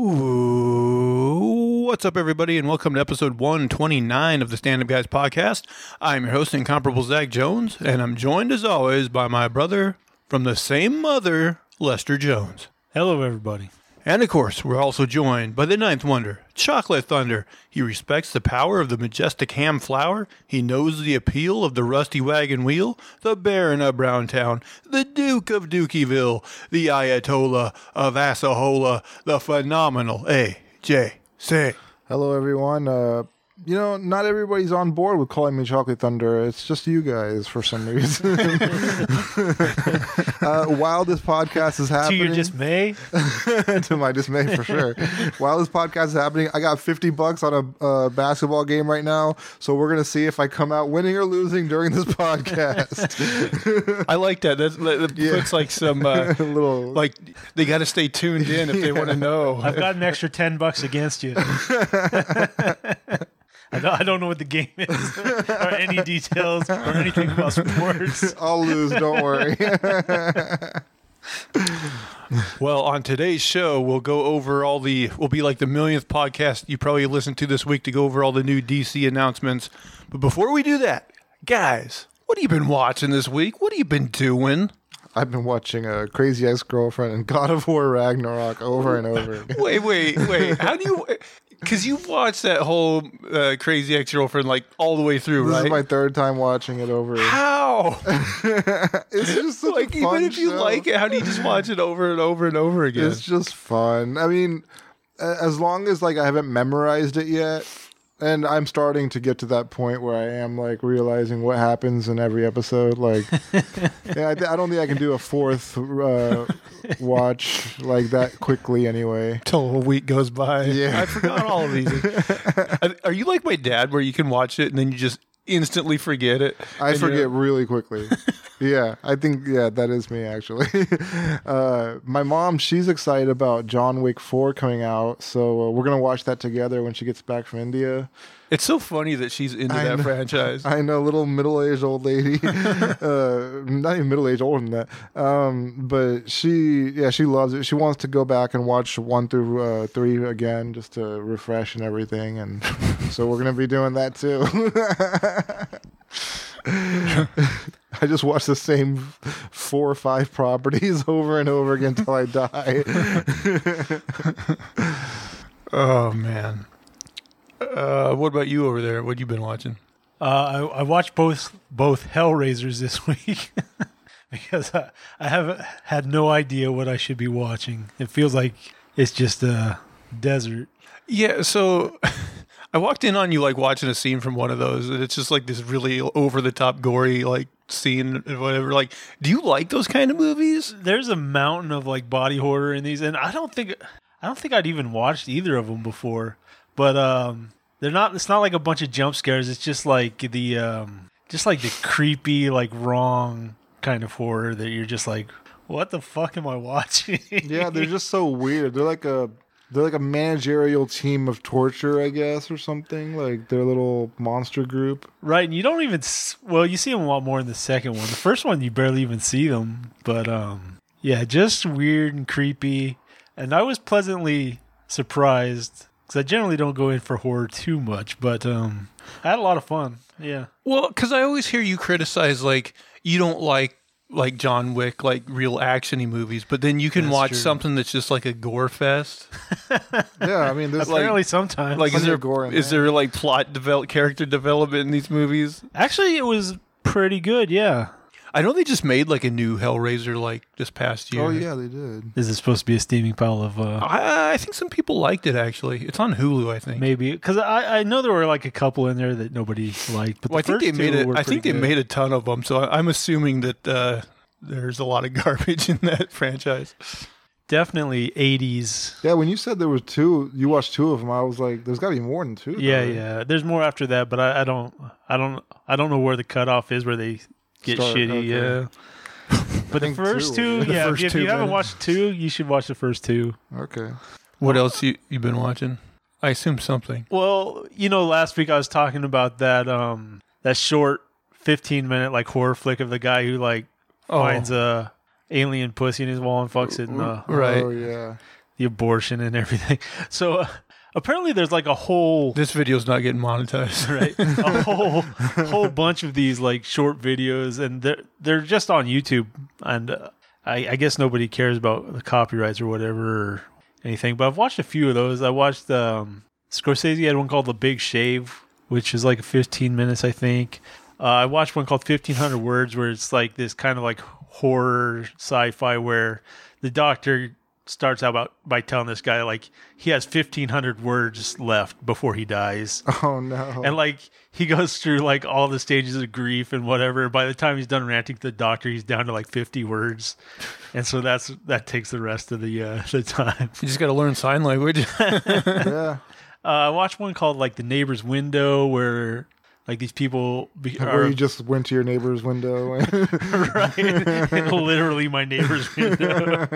What's up, everybody, and welcome to episode 129 of the Stand Up Guys podcast. I'm your host, Incomparable Zach Jones, and I'm joined as always by my brother from the same mother, Lester Jones. Hello, everybody. And of course, we're also joined by the ninth wonder, Chocolate Thunder. He respects the power of the majestic ham flour. He knows the appeal of the rusty wagon wheel, the Baron of Browntown, the Duke of Dukieville, the Ayatollah of Asahola, the phenomenal A.J. Say. Hello, everyone. Uh, you know, not everybody's on board with calling me Chocolate Thunder. It's just you guys for some reason. uh, while this podcast is happening, To your dismay, to my dismay for sure. While this podcast is happening, I got 50 bucks on a uh, basketball game right now. So we're going to see if I come out winning or losing during this podcast. I like that. That's, that Yeah. puts like some, uh, little. like, they got to stay tuned in if they want to know. I've got an extra ten bucks against you. I don't, I don't know what the game is or any details or anything about sports. I'll lose, don't worry. Well, on today's show, we'll go over all the. We'll be like the millionth podcast you probably listened to this week to go over all the new DC announcements. But before we do that, guys, what have you been watching this week? What have you been doing? I've been watching a Crazy Ex Girlfriend and God of War Ragnarok over and over again. Wait, wait, wait. How do you? Because you watched that whole uh, Crazy Ex Girlfriend like all the way through, This right? is my third time watching it over. how? It's just such like a fun even if you show. like it, how do you just watch it over and over and over again? It's just fun. I mean, a- as long as like I haven't memorized it yet, and I'm starting to get to that point where I am like realizing what happens in every episode. Like, yeah, I, I don't think I can do a fourth uh, watch like that quickly. Anyway, Till a week goes by. Yeah. I forgot all of these. Are- Are you like my dad, where you can watch it and then you just instantly forget it? I forget really quickly. yeah, I think yeah, that is me actually. uh, my mom, she's excited about John Wick Four coming out, so uh, we're gonna watch that together when she gets back from India. It's so funny that she's into I that know. franchise. I know, little middle-aged old lady, uh, not even middle-aged, older than that. Um, but she, yeah, she loves it. She wants to go back and watch one through uh, three again, just to refresh and everything. And so we're gonna be doing that too. I just watch the same four or five properties over and over again until I die. oh man. Uh, what about you over there? What you been watching? Uh, I, I watched both both Hellraisers this week because I, I haven't had no idea what I should be watching. It feels like it's just a desert. Yeah, so I walked in on you like watching a scene from one of those, and it's just like this really over the top gory like scene and whatever. Like, do you like those kind of movies? There's a mountain of like body horror in these, and I don't think I don't think I'd even watched either of them before. But um, they're not. It's not like a bunch of jump scares. It's just like the um, just like the creepy, like wrong kind of horror that you're just like, what the fuck am I watching? yeah, they're just so weird. They're like a they're like a managerial team of torture, I guess, or something. Like their little monster group. right. And you don't even well, you see them a lot more in the second one. The first one you barely even see them, but um, yeah, just weird and creepy. And I was pleasantly surprised because I generally don't go in for horror too much, but um, I had a lot of fun. Yeah. Well, because I always hear you criticize like you don't like like John Wick, like real actiony movies, but then you can That's watch true. something that's just like a gore fest. Yeah, I mean, there's like Apparently, sometimes. Like, is Plenty there of gore in is there. there like plot develop character development in these movies? actually, it was pretty good. Yeah. I know they just made like a new Hellraiser like this past year. oh yeah, they did. Is it supposed to be a steaming pile of uh, I, I think some people liked it actually. It's on Hulu, I think. maybe? Because I, I know there were like a couple in there that nobody liked, but Well, I the think they made it. I think they good. made a ton of them, so I- I'm assuming that uh, there's a lot of garbage in that franchise. definitely 80s. Yeah, when you said there was two, you watched two of them. I was like, there's got to be more than two. Yeah, though. yeah. There's more after that, but I, I don't, I don't, I don't know where the cutoff is where they get Start, shitty. okay. Yeah. But the first two. two, The yeah. first if, if two you haven't minutes. watched two, you should watch the first two. Okay. What else you you been watching? I assume something. Well, you know, last week I was talking about that, um, that short 15 minute like horror flick of the guy who like Oh. finds a alien pussy in his wall and fucks it. And, uh, Right. Oh yeah. the abortion and everything. So uh, apparently, there's like a whole This video's not getting monetized. right a whole whole bunch of these like short videos, and they're they're just on YouTube, and uh, I, I guess nobody cares about the copyrights or whatever or anything. But I've watched a few of those. I watched um, Scorsese had one called The Big Shave, which is like 15 minutes, I think. Uh, I watched one called 1500 Words, where it's like this kind of like horror sci-fi where the doctor starts out about, by telling this guy like he has 1500 words left before he dies Oh no. and like he goes through like all the stages of grief and whatever by the time he's done ranting to the doctor he's down to like 50 words and so that's that takes the rest of the uh the time You just got to learn sign language. yeah. uh i watched one called like the neighbor's window where like these people be, Where are you just went to your neighbor's window and right literally my neighbor's window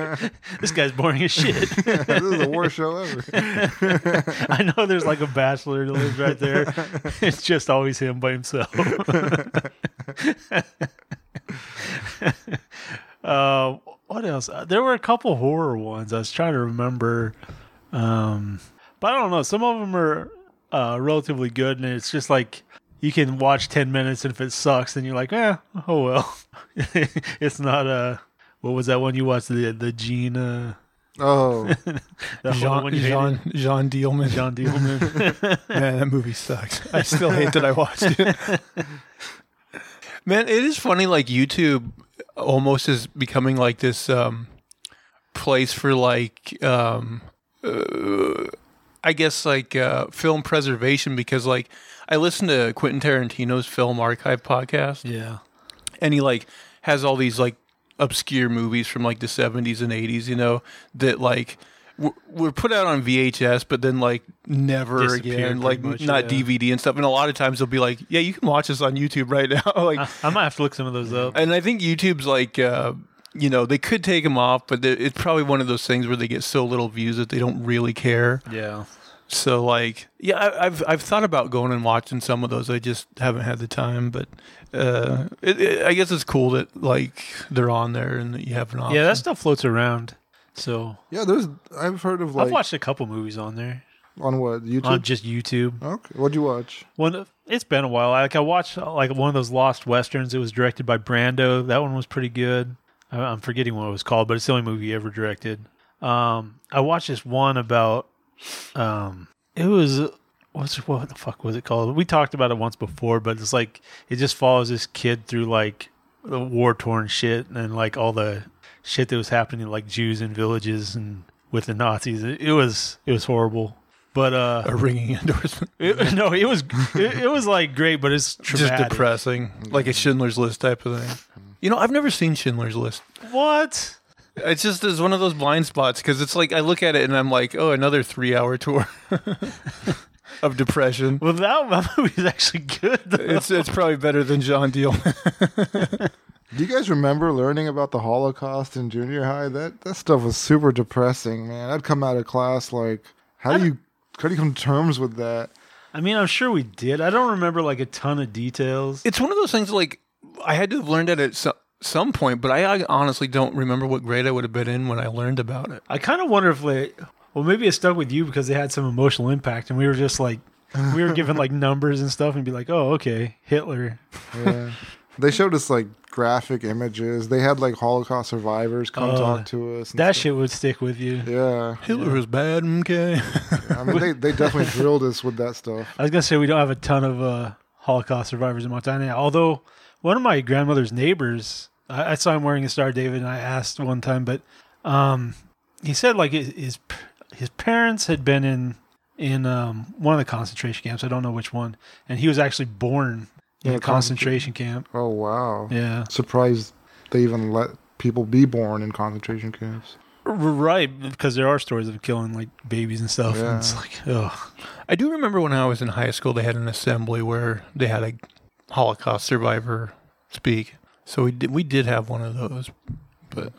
this guy's boring as shit this is the worst show ever. i know there's like a bachelor that lives right there it's just always him by himself uh, what else? Uh, There were a couple horror ones. I was trying to remember, um, but I don't know. Some of them are uh, relatively good, and it's just like you can watch ten minutes, and if it sucks, then you're like, eh, oh well. it's not a. What was that one you watched? The the Gene. Uh, Oh, that Jean, one you hated? Jean, Jean Dielman. Jean Dielman. Man, that movie sucks. I still hate that I watched it. Man, it is funny. Like YouTube almost is becoming like this um, place for like, um, uh, I guess like uh, film preservation because like I listen to Quentin Tarantino's Film Archive podcast yeah. and he like has all these like obscure movies from like the 70s and 80s you know that like w- were put out on VHS but then like never again like much, not yeah. DVD and stuff and a lot of times they'll be like yeah you can watch this on YouTube right now like I, I might have to look some of those up. and I think YouTube's like uh you know they could take them off but it's probably one of those things where they get so little views that they don't really care Yeah. So like, yeah, I, I've I've thought about going and watching some of those. I just haven't had the time. But uh, it, it, I guess it's cool that like they're on there and that you have an option. Yeah, that stuff floats around. So yeah. There's I've heard of like I've watched a couple movies on there on what YouTube. on just YouTube. okay, what'd you watch? One, it's been a while. Like I watched like one of those Lost Westerns. It was directed by Brando. That one was pretty good. I- I'm forgetting what it was called, but it's the only movie he ever directed. Um, I watched this one about, um, it was what's what the fuck was it called? We talked about it once before, but it's like it just follows this kid through like the war torn shit and like all the shit that was happening like Jews in villages and with the Nazis. It, it was it was horrible. But uh a ringing endorsement. it, no, it was it, it was like great, but it's Just depressing, like a Schindler's List type of thing. You know, I've never seen Schindler's List. What? It's just it's one of those blind spots because it's like I look at it and I'm like, oh, another three hour tour of depression. Well, that, that movie is actually good. Though. It's it's probably better than John Deal. Do you guys remember learning about the Holocaust in junior high? That that stuff was super depressing, man. I'd come out of class like, how do you how do you come to terms with that? I mean, I'm sure we did. I don't remember like a ton of details. it's one of those things like I had to have learned it at some, some point, but I, I honestly don't remember what grade I would have been in when I learned about it. I kind of wonder if like, well, maybe it stuck with you because they had some emotional impact, and we were just like, we were given like numbers and stuff, and be like, oh, okay, Hitler. Yeah. they showed us like graphic images. They had like Holocaust survivors come Uh, talk to us. That stuff. shit would stick with you. Yeah. Hitler was bad, okay. I mean, they, they definitely drilled us with that stuff. I was gonna say we don't have a ton of uh, Holocaust survivors in Montana. Although one of my grandmother's neighbors, I, I saw him wearing a Star David, and I asked one time, but um, he said like his his, his parents had been in in um, one of the concentration camps. I don't know which one, and he was actually born in In a a concentration camp. Oh, wow. Yeah, Surprised they even let people be born in concentration camps. Right. Because there are stories of killing like babies and stuff. And it's like, oh, I do remember when I was in high school, they had an assembly where they had a Holocaust survivor speak. So we did, we did have one of those, but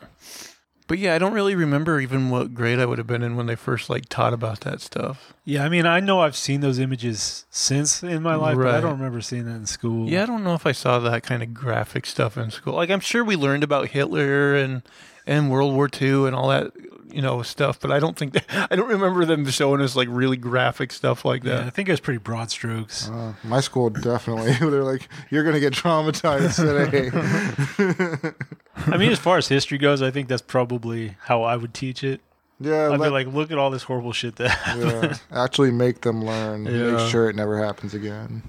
but yeah, I don't really remember even what grade I would have been in when they first like taught about that stuff. yeah. I mean, I know I've seen those images since in my life, but I don't remember seeing that in school. Yeah, I don't know if I saw that kind of graphic stuff in school. Like I'm sure we learned about Hitler and and World War II and all that you know, stuff, but I don't think that, I don't remember them showing us like really graphic stuff like Yeah, I think it was pretty broad strokes. Uh, my school definitely. They're like, you're gonna get traumatized today. I mean, as far as history goes, I think that's probably how I would teach it. yeah, I'd let- be like, look at all this horrible shit that happened. yeah, actually make them learn. Yeah. Make sure it never happens again.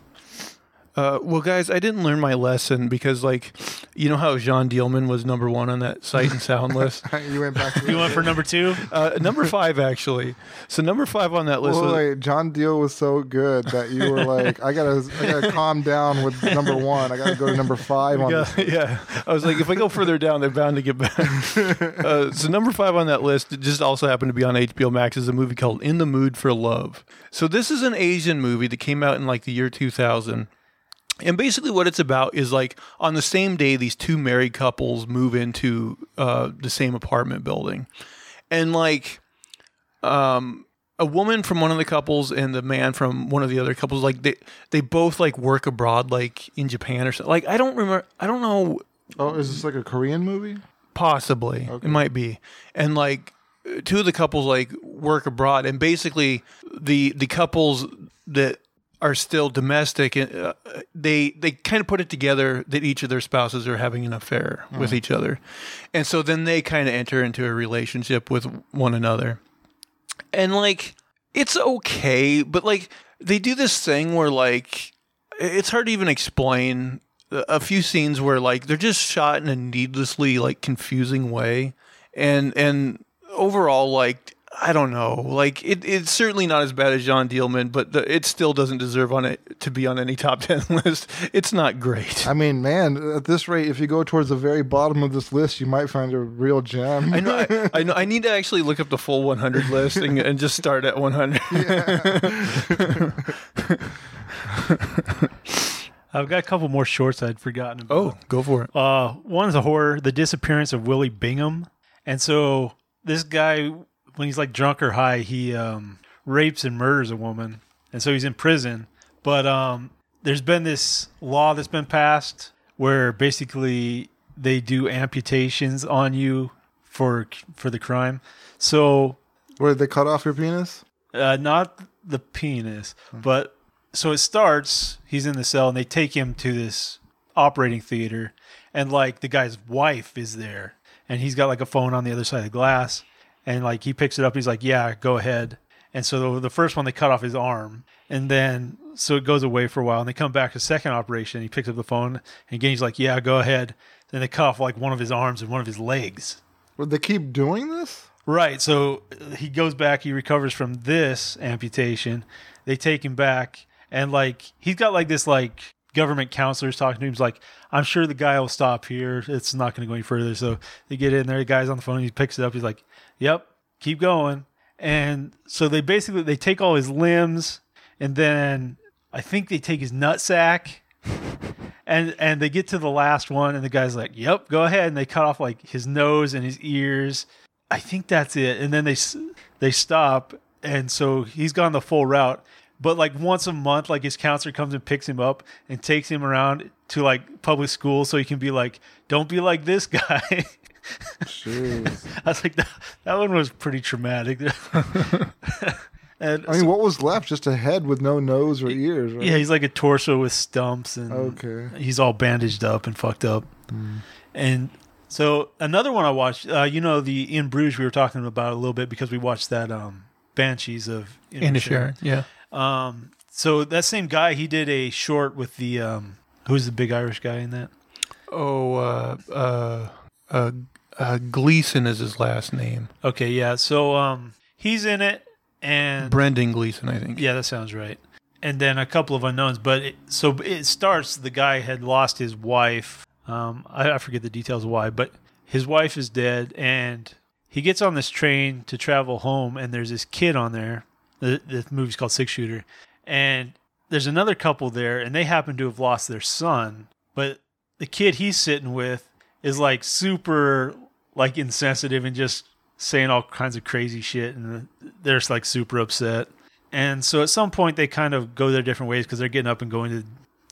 Uh, well, guys, I didn't learn my lesson because, like, you know how Jean Dielman was number one on that sight and sound list. you went back. To You went for number two? Uh, number five, actually. So number five on that list Well, was wait, John Deal was so good that you were like, I gotta, I gotta calm down with number one. I gotta go to number five on Yeah, this. yeah. I was like, if I go further down, they're bound to get back. uh, so number five on that list just also happened to be on HBO Max is a movie called In the Mood for Love. So this is an Asian movie that came out in like the year 2000. And basically, what it's about is like on the same day, these two married couples move into uh, the same apartment building, and like, um, a woman from one of the couples and the man from one of the other couples, like they they both like work abroad, like in Japan or something. Like I don't remember, I don't know, Oh, is this like a Korean movie? possibly Okay. it might be, and like two of the couples like work abroad, and basically the the couples that are still domestic uh, they they kind of put it together that each of their spouses are having an affair with each other. And so then they kind of enter into a relationship with one another. And like it's okay but like they do this thing where like it's hard to even explain a a few scenes where like they're just shot in a needlessly like confusing way. And and overall like I don't know. Like it, it's certainly not as bad as John Dielman, but the, it still doesn't deserve on it to be on any top ten list. It's not great. I mean, man, at this rate, if you go towards the very bottom of this list, you might find a real gem. I know. I, I know. I need to actually look up the full 100 list and, and just start at 100. Yeah. I've got a couple more shorts I'd forgotten about. Oh, go for it. Uh, one is a horror, The Disappearance of Willie Bingham. And so this guy, when he's like drunk or high, he um, rapes and murders a woman. And so he's in prison. But um, there's been this law that's been passed where basically they do amputations on you for for the crime. So Where they cut off your penis? uh, not the penis, but so it starts. He's in the cell, and they take him to this operating theater, and like the guy's wife is there, and he's got like a phone on the other side of the glass, and like he picks it up. He's like, "Yeah, go ahead." And so the, first one they cut off his arm, and then so it goes away for a while, and they come back to second operation. He picks up the phone, and again he's like, "Yeah, go ahead." Then they cut off like one of his arms and one of his legs. Would they keep doing this? Right. So uh, he goes back, he recovers from this amputation. They take him back, and like he's got like this like government counselors talking to him. He's like, I'm sure the guy will stop here. It's not going to go any further. So they get in there. The guy's on the phone. He picks it up. He's like, Yep, keep going. And so they basically they take all his limbs, and then I think they take his nut sack and and they get to the last one and the guy's like yep go ahead and they cut off like his nose and his ears. I think that's it. And then they they stop and so he's gone the full route. But like once a month like his counselor comes and picks him up and takes him around to like public school so he can be like don't be like this guy Jeez. i was like that, that one was pretty traumatic and I mean, what was left? Just a head with no nose or ears, right? yeah he's like a torso with stumps and Okay. he's all bandaged up and fucked up. And so another one I watched, uh, you know, the In Bruges we were talking about a little bit because we watched that um, Banshees of Inisherin. Yeah. Um, so that same guy, he did a short with the um, who's the big Irish guy in that? Oh, uh, uh, uh, uh, Gleeson is his last name. Okay, yeah. So um, he's in it, and Brendan Gleeson, I think. Yeah, that sounds right. And then a couple of unknowns, but it, so it starts. The guy had lost his wife. Um, I, I forget the details of why, but his wife is dead, and he gets on this train to travel home, and there's this kid on there. The, the movie's called Six Shooter, and there's another couple there, and they happen to have lost their son, but the kid he's sitting with is like super like insensitive and just saying all kinds of crazy shit, and they're just like super upset. And so at some point they kind of go their different ways because they're getting up and going to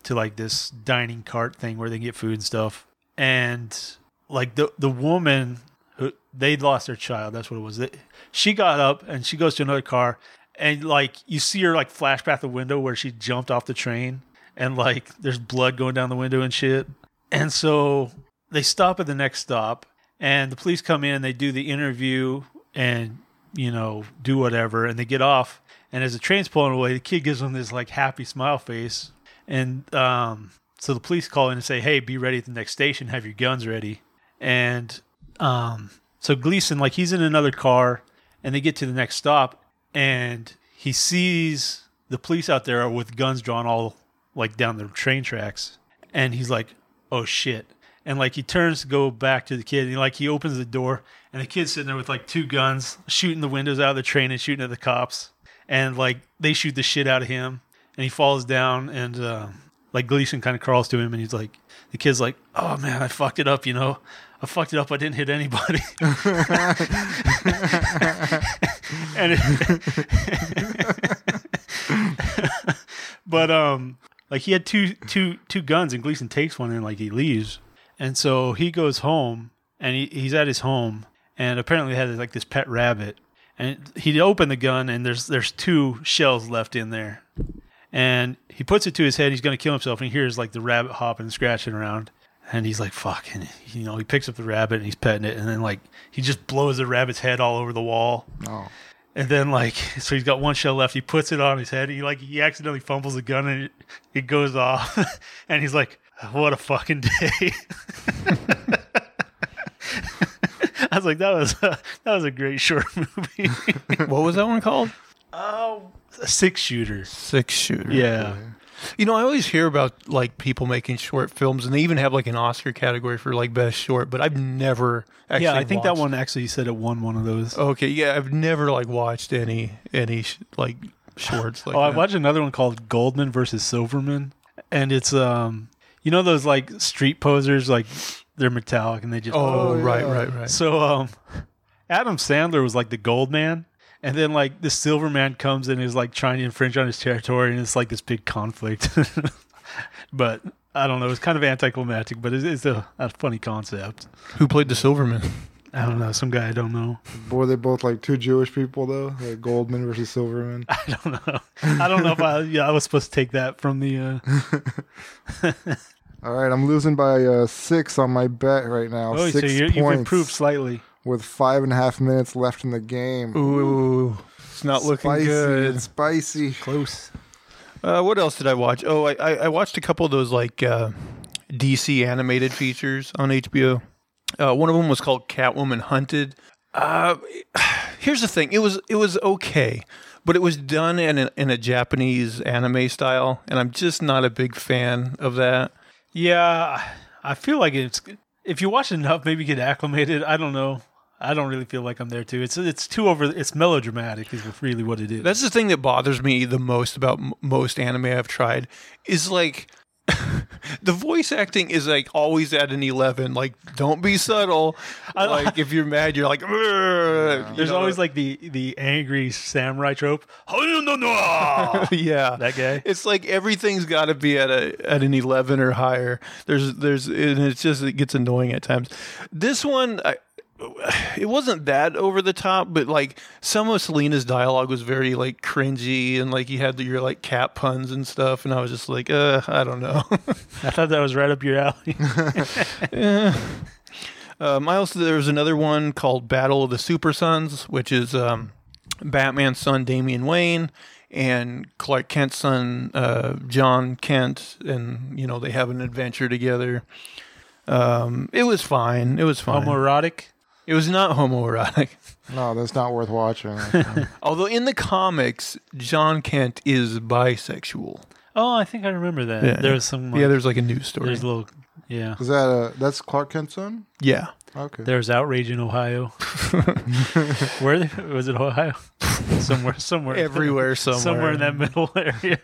to like this dining cart thing where they get food and stuff. And like the the woman who they lost their child. That's what it was. They, she got up and she goes to another car, and like you see her like flash past the window where she jumped off the train, and like there's blood going down the window and shit. And so they stop at the next stop, and the police come in. They do the interview and you know do whatever, and they get off. And as the train's pulling away, the kid gives them this like happy smile face, and um, so the police call in and say, "Hey, be ready at the next station. Have your guns ready." And um, so Gleeson, like he's in another car, and they get to the next stop, and he sees the police out there with guns drawn all like down the train tracks, and he's like, "Oh shit!" And like he turns to go back to the kid, and he, like he opens the door, and the kid's sitting there with like two guns, shooting the windows out of the train and shooting at the cops, and like they shoot the shit out of him, and he falls down, and uh, like Gleeson kind of crawls to him, and he's like, the kid's like, "Oh man, I fucked it up, you know." I fucked it up. I didn't hit anybody. and it, but um, like he had two two two guns, and Gleeson takes one and like he leaves, and so he goes home, and he, he's at his home, and apparently had like this pet rabbit, and he opened the gun, and there's there's two shells left in there, and he puts it to his head. He's going to kill himself, and he hears like the rabbit hopping and scratching around. And he's like, fuck. And, you know, he picks up the rabbit and he's petting it. And then, like, he just blows the rabbit's head all over the wall. Oh. And then, like, so he's got one shell left. He puts it on his head. He, like, he accidentally fumbles the gun and it, it goes off. and he's like, what a fucking day. I was like, that was a, that was a great short movie. What was that one called? oh, a six shooter. Six Shooter. Yeah. You know, I always hear about like people making short films, and they even have like an Oscar category for like best short. But I've never. Actually Yeah, I think that one actually said it won one of those. Okay, yeah, I've never like watched any any sh- like shorts. Like oh, I that. watched another one called Goldman versus Silverman, and it's um, you know those like street posers, like they're metallic and they just Oh, Oh, right, yeah. right, right. So um, Adam Sandler was like the gold man, and then like the silver man comes and is like trying to infringe on his territory, and it's like this big conflict. but I don't know, it's kind of anticlimactic, but it's, it's a, a funny concept. Who played the Silverman? I don't know, some guy I don't know. Were they both like two Jewish people though? Like Goldman versus Silverman. I don't know. I don't know if I yeah I was supposed to take that from the. Uh, All right, I'm losing by uh, six on my bet right now. oh, so six you, you've improved slightly. with five and a half minutes left in the game. Ooh, it's not looking spicy, good. It's spicy. Close. Uh, what else did I watch? Oh, I, I, I watched a couple of those like uh, DC animated features on HBO. Uh, one of them was called Catwoman Hunted. Uh, here's the thing: it was it was okay, but it was done in a, in a Japanese anime style, and I'm just not a big fan of that. Yeah, I feel like it's if you watch enough, maybe get acclimated. I don't know. I don't really feel like I'm there too. It's it's too over. It's melodramatic. Is really what it is. That's the thing that bothers me the most about m- most anime I've tried is like the voice acting is like always at an 11 like don't be subtle like if you're mad you're like "Urgh," you There's know? always like the the angry samurai trope. Yeah that guy. it's like everything's got to be at a at an 11 or higher there's there's and it's just it gets annoying at times this one I, it wasn't that over the top but like some of selina's dialogue was very like cringy and like you had your like cat puns and stuff and i was just like uh i don't know I thought that was right up your alley. um, i also there was another one called battle of the super sons which is um batman's son damian wayne and Clark Kent's son, uh, Jon Kent, and you know they have an adventure together. Um, it was fine. It was fine. Homoerotic. It was not homoerotic. No, that's not worth watching. Although in the comics, Jon Kent is bisexual. Oh, I think I remember that. Yeah. There was some. Like, yeah, there's like a news story. there's a little. Yeah. Is that a that's Clark Kent's son? Yeah, Okay. There's outrage in Ohio. Where was it? Ohio? somewhere, somewhere, everywhere, somewhere. somewhere in that middle area.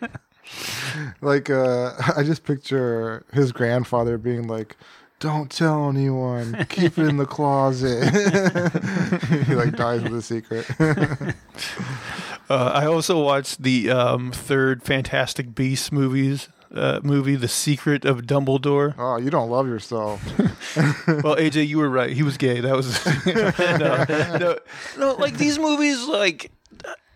Like uh I just picture his grandfather being like, Don't tell anyone. Keep it in the closet. he like dies with a secret. Uh, I also watched the um, third Fantastic Beasts movies uh, movie, The Secret of Dumbledore. Oh, you don't love yourself. well, AJ, you were right. He was gay. That was no, no, no. Like these movies, like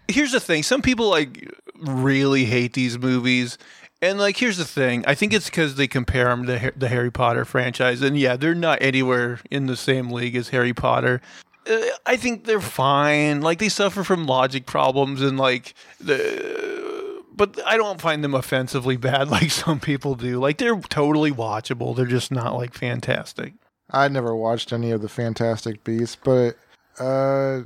here's the thing. Some people like really hate these movies. And like, here's the thing. I think it's because they compare them to the Harry Potter franchise, and yeah, they're not anywhere in the same league as Harry Potter. Uh, I think they're fine. Like they suffer from logic problems, and like the, but I don't find them offensively bad like some people do. Like they're totally watchable. They're just not like fantastic. I never watched any of the Fantastic Beasts, but uh,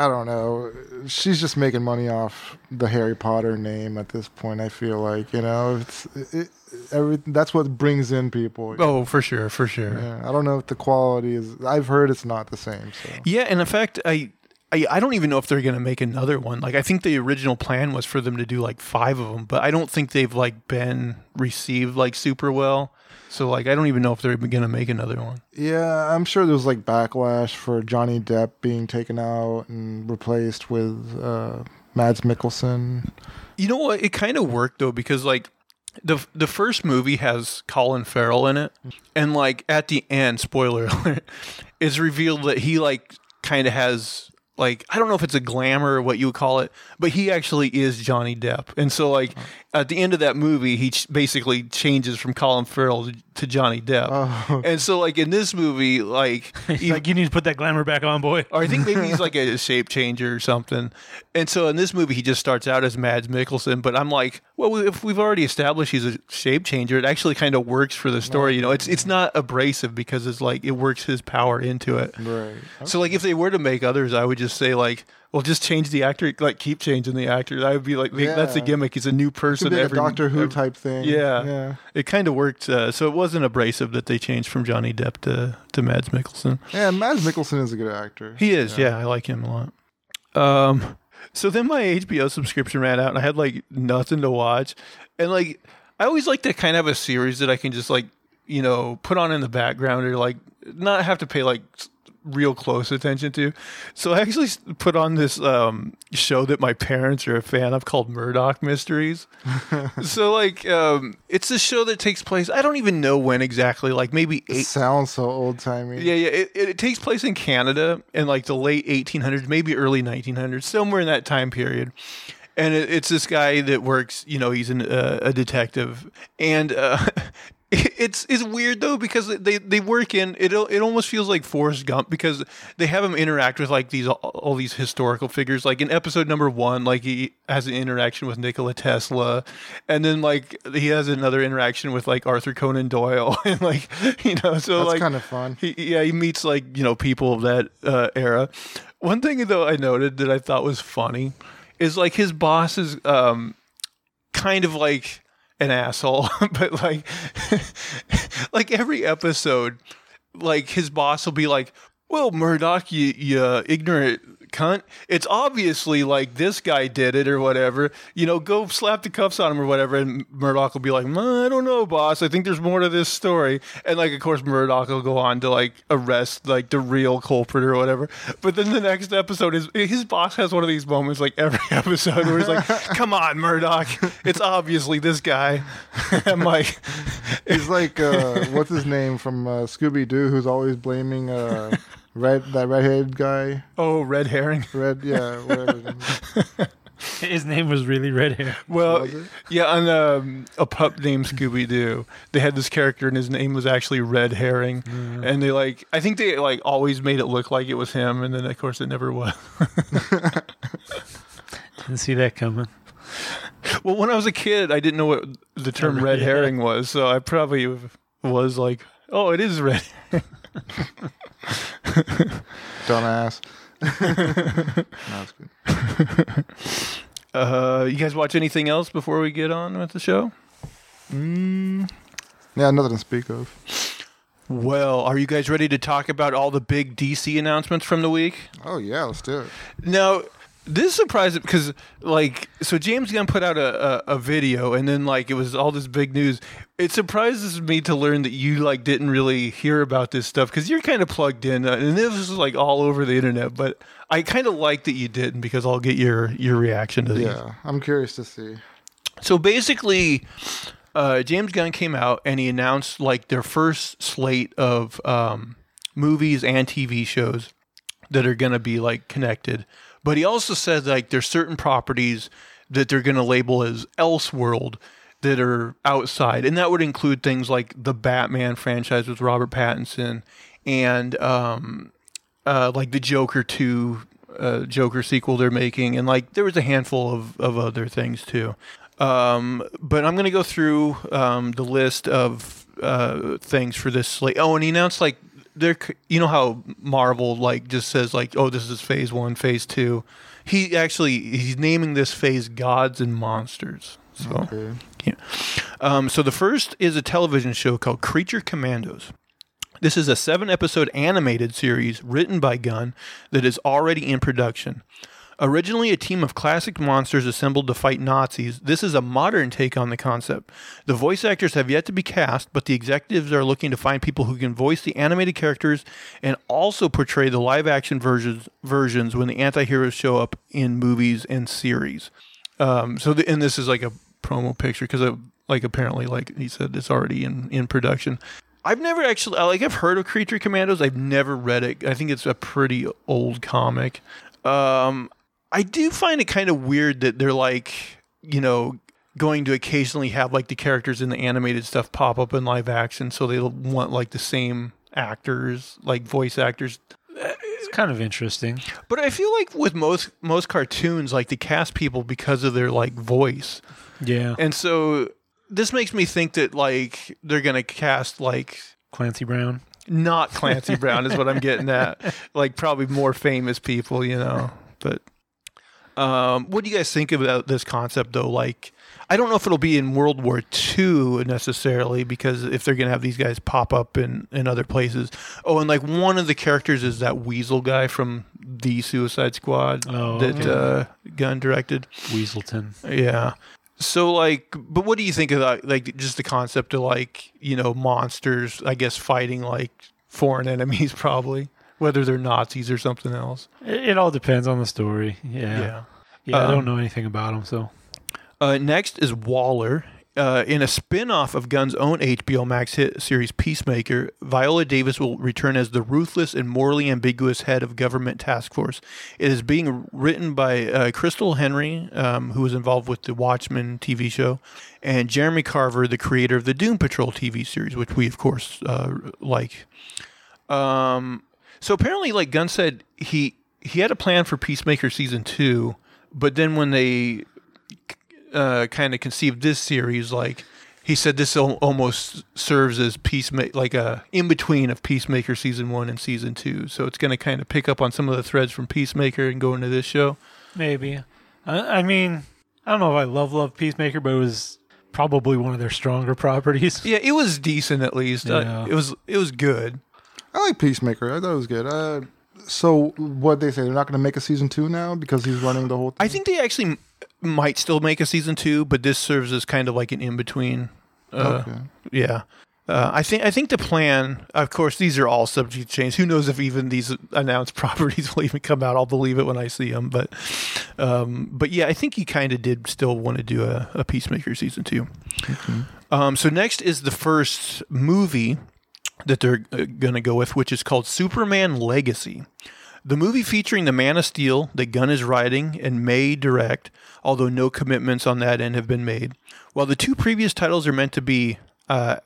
I don't know. She's just making money off the Harry Potter name at this point. I feel like you know, it's it, everything. That's what brings in people. Oh, for sure, for sure. Yeah, I don't know if the quality is. I've heard it's not the same. So yeah, and in fact, I. I, I don't even know if they're going to make another one. Like I think the original plan was for them to do like 5 of them, but I don't think they've like been received like super well. So like I don't even know if they're going to make another one. Yeah, I'm sure there was like backlash for Johnny Depp being taken out and replaced with uh, Mads Mikkelsen. You know what? It kind of worked though because like the the first movie has Colin Farrell in it, and like at the end, spoiler alert, it's revealed that he like kind of has like I don't know if it's a glamour or what you would call it, but he actually is Johnny Depp. And so like at the end of that movie, he ch- basically changes from Colin Farrell to, to Johnny Depp. Oh. And so like in this movie, like he, like you need to put that glamour back on, boy. Or I think maybe he's like a shape changer or something. And so in this movie, he just starts out as Mads Mikkelsen. But I'm like, well, if we've already established he's a shape changer, it actually kind of works for the story. You know, it's it's not abrasive because it's like it works his power into it. Right. Okay. So like if they were to make others, I would just say like well, just change the actor, like keep changing the actor. That would be like, yeah. that's a gimmick. He's a new person. every Doctor Who every, type thing. Yeah, yeah. It kind of worked. Uh, so it wasn't abrasive that they changed from Johnny Depp to to Mads Mikkelsen. Yeah, Mads Mikkelsen is a good actor. He is. Yeah, yeah I like him a lot. Um, so then my HBO subscription ran out, and I had like nothing to watch, and like I always like to kind of have a series that I can just like you know put on in the background or like not have to pay like real close attention to. So I actually put on this um, show that my parents are a fan of called Murdoch Mysteries. so like um, it's a show that takes place. I don't even know when exactly. Like maybe eight. It sounds so old timey. Yeah, yeah. It, it, it, takes place in Canada in like the late 1800s, maybe early 1900s, somewhere in that time period. And it, it's this guy that works. You know, he's an, uh, a detective, and uh, it's it's weird though because they they work in it. It almost feels like Forrest Gump because they have him interact with like these all these historical figures. Like in episode number one, like he has an interaction with Nikola Tesla, and then like he has another interaction with like Arthur Conan Doyle, and like you know, so That's like kind of fun. He, yeah, he meets like you know people of that uh, era. One thing though I noted that I thought was funny is like his boss is um, kind of like an asshole, but like like every episode, like his boss will be like, "Well, Murdoch, you, you ignorant cunt. It's obviously like this guy did it or whatever. You know, go slap the cuffs on him or whatever. And Murdoch will be like, I don't know, boss. I think there's more to this story. And like, of course, Murdoch will go on to like arrest like the real culprit or whatever. But then the next episode is his boss has one of these moments like every episode where he's like, come on, Murdoch. It's obviously this guy. I'm like, he's like, uh, what's his name from uh, Scooby Doo who's always blaming. Uh, red that redhead guy. Oh, red herring. Red, yeah. Whatever. His name was really Red Hair. Well, yeah, on um, a pup named Scooby Doo, they had this character, and his name was actually Red Herring. Mm. And they like, I think they like always made it look like it was him, and then of course it never was. Didn't see that coming. Well, when I was a kid, I didn't know what the term red herring was, so I probably was like, "Oh, it is red." Dumbass. That's good. Uh, you guys watch anything else before we get on with the show? Mm, yeah, nothing to speak of. Well, are you guys ready to talk about all the big DC announcements from the week? Oh yeah, let's do it. Now, this surprised because like so James Gunn put out a, a, a, video and then like it was all this big news. It surprises me to learn that you like didn't really hear about this stuff because you're kind of plugged in uh, and this was like all over the internet. But I kind of like that you didn't because I'll get your your reaction to these. Yeah, I'm curious to see. So basically, uh, James Gunn came out and he announced like their first slate of um, movies and TV shows that are going to be like connected. But he also said like there's certain properties that they're going to label as Elseworld that are outside, and that would include things like the Batman franchise with Robert Pattinson and um, uh, like the Joker two uh, Joker sequel they're making, and like there was a handful of, of other things too. Um, but I'm going to go through um, the list of uh, things for this slate. Oh, and he announced like there, you know how Marvel like just says like, oh, this is Phase One, Phase Two. He actually he's naming this phase Gods and Monsters. So, Okay. yeah. Um, so the first is a television show called Creature Commandos. This is a seven episode animated series written by Gunn that is already in production. Originally a team of classic monsters assembled to fight Nazis, this is a modern take on the concept. The voice actors have yet to be cast, but the executives are looking to find people who can voice the animated characters and also portray the live action versions versions when the anti-heroes show up in movies and series. Um, so the, and this is like a promo picture because like apparently like he said it's already in in production. I've never actually like I've heard of Creature Commandos. I've never read it. I think it's a pretty old comic. Um, I do find it kind of weird that they're like you know going to occasionally have like the characters in the animated stuff pop up in live action, so they want like the same actors, like voice actors It's kind of interesting. but I feel like with most most cartoons, like they cast people because of their like voice, Yeah. and so this makes me think that like they're gonna cast like Clancy Brown. not Clancy Brown is what I'm getting at, like probably more famous people, you know. But um, what do you guys think about this concept though? Like, I don't know if it'll be in World War II necessarily because if they're gonna have these guys pop up in in other places. Oh, and like one of the characters is that Weasel guy from the Suicide Squad Oh, that okay. uh, Gunn directed. Weaselton. Yeah. So like, but what do you think of that? Like, just the concept of like, you know, monsters, I guess, fighting like foreign enemies, probably, whether they're Nazis or something else. It, it all depends on the story. Yeah. Yeah. I Um, don't know anything about them, so Uh, next is Waller. Uh, in a spin-off of Gunn's own HBO Max hit series Peacemaker, Viola Davis will return as the ruthless and morally ambiguous head of government task force. It is being written by uh, Christal Henry, um, who was involved with the Watchmen TV show, and Jeremy Carver, the creator of the Doom Patrol TV series, which we of course uh, like. Um, so apparently, like Gunn said, he he had a plan for Peacemaker season two, but then when they uh, kind of conceived this series, like he said, this al- almost serves as peacemaker, like a in between of Peacemaker season one and season two. So it's going to kind of pick up on some of the threads from Peacemaker and go into this show. maybe. I, I mean, I don't know if I love Love Peacemaker, but it was probably one of their stronger properties. Yeah, it was decent at least. Uh, it was it was good. I like Peacemaker. I thought it was good. Uh, so what they say? They're not going to make a season two now because he's running the whole. I think they actually m- might still make a season two, but this serves as kind of like an in between. Uh, okay. Yeah. Uh, I think I think the plan. Of course, these are all subject to change. Who knows if even these announced properties will even come out? I'll believe it when I see them. But, um, but yeah, I think he kind of did still want to do a, a Peacemaker season two. Um, so next is the first movie that they're uh, going to go with, which is called Superman Legacy. The movie featuring the Man of Steel that Gunn is writing and may direct, although no commitments on that end have been made. While the two previous titles are meant to be, uh,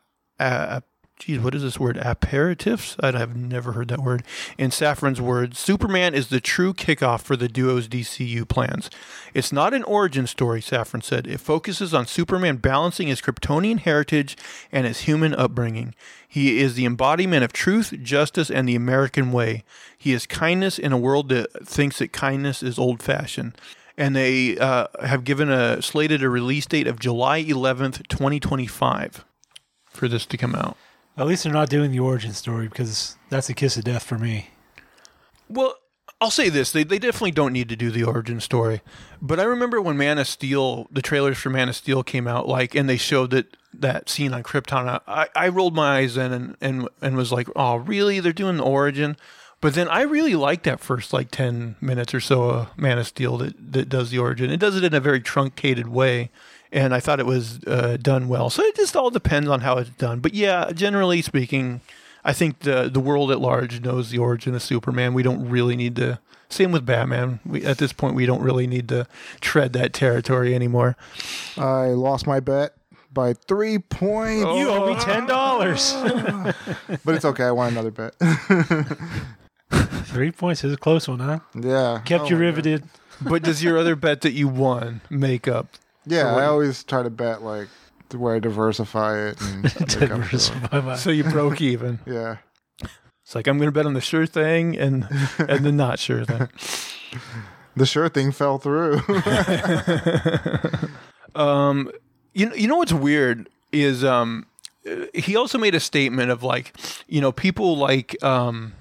uh, geez, what is this word? Aperitifs? I have never heard that word. In Safran's words, Superman is the true kickoff for the duo's DCU plans. It's not an origin story, Safran said. It focuses on Superman balancing his Kryptonian heritage and his human upbringing. He is the embodiment of truth, justice, and the American way. He is kindness in a world that thinks that kindness is old fashioned. And they uh, have given a slated a release date of July 11th, 2025 for this to come out. At least they're not doing the origin story because that's a kiss of death for me. Well, I'll say this: they they definitely don't need to do the origin story. But I remember when Man of Steel, the trailers for Man of Steel came out, like, and they showed that that scene on Krypton. I, I rolled my eyes in and, and and was like, oh, really? They're doing the origin. But then I really like that first like ten minutes or so of Man of Steel that that does the origin. It does it in a very truncated way. And I thought it was uh, done well. So it just all depends on how it's done. But yeah, generally speaking, I think the the world at large knows the origin of Superman. We don't really need to. Same with Batman. We, at this point, we don't really need to tread that territory anymore. I lost my bet by three points, You owe me ten dollars. but it's okay. I want another bet. Three points is a close one, huh? yeah, Kept Oh you riveted. But does your other bet that you won make up? Yeah, what- I always try to bet like to where I diversify it and make up for it. Diversify my- So you broke even. Yeah, It's like I'm going to bet on the sure thing and and the not sure thing. the sure thing fell through. Um, you know, you know what's weird is um, uh, he also made a statement of like, you know, people like um,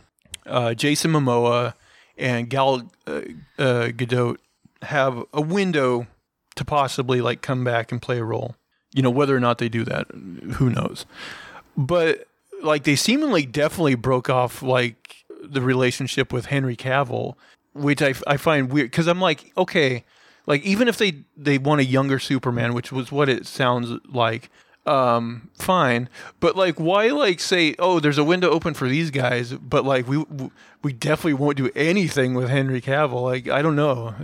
uh, Jason Momoa and Gal uh, uh, Gadot have a window to possibly like come back and play a role. You know, whether or not they do that, who knows? But like they seemingly definitely broke off like the relationship with Henry Cavill, which I, I find weird because I'm like, okay, like even if they they want a younger Superman, which was what it sounds like, um, fine. But like, why like say, oh, there's a window open for these guys, but like we we definitely won't do anything with Henry Cavill. Like I don't know,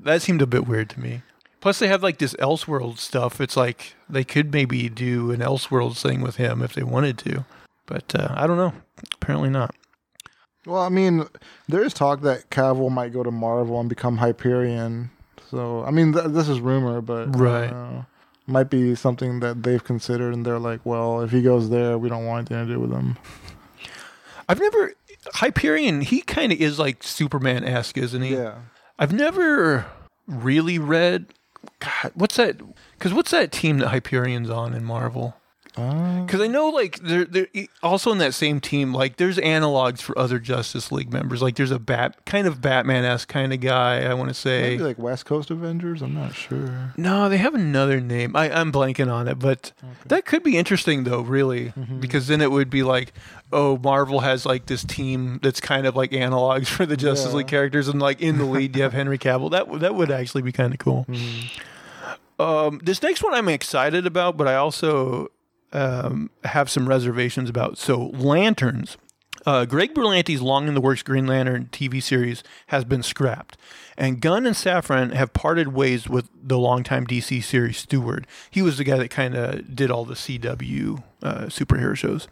that seemed a bit weird to me. Plus, they have like this Elseworld stuff. It's like they could maybe do an Elseworld thing with him if they wanted to, but uh, I don't know. Apparently not. well, I mean, there is talk that Cavill might go to Marvel and become Hyperion. So, I mean, th- this is rumor, but Right. uh, might be something that they've considered, and they're like, well, if he goes there, we don't want anything to do with him. I've never Hyperion. He kind of is like Superman esque, isn't he? Yeah. I've never really read. God, what's that? Because what's that team that Hyperion's on in Marvel? Uh, Because I know, like, they're, also in that same team. Like, there's analogs for other Justice League members. Like, there's a bat kind of Batman esque kind of guy. I want to say. maybe like West Coast Avengers. I'm not sure. No, they have another name. I, I'm blanking on it, but that could be interesting though, really, because then it would be like, oh, Marvel has like this team that's kind of like analogs for the Justice Yeah. League characters, and like in the lead you have Henry Cavill. That would- that would actually be kind of cool. Um, this next one I'm excited about, but I also um, have some reservations about. So lanterns. Uh, Greg Berlanti's long in the works Green Lantern TV series has been scrapped, and Gunn and Safran have parted ways with the longtime DC series steward. He was the guy that kind of did all the CW uh, superhero shows.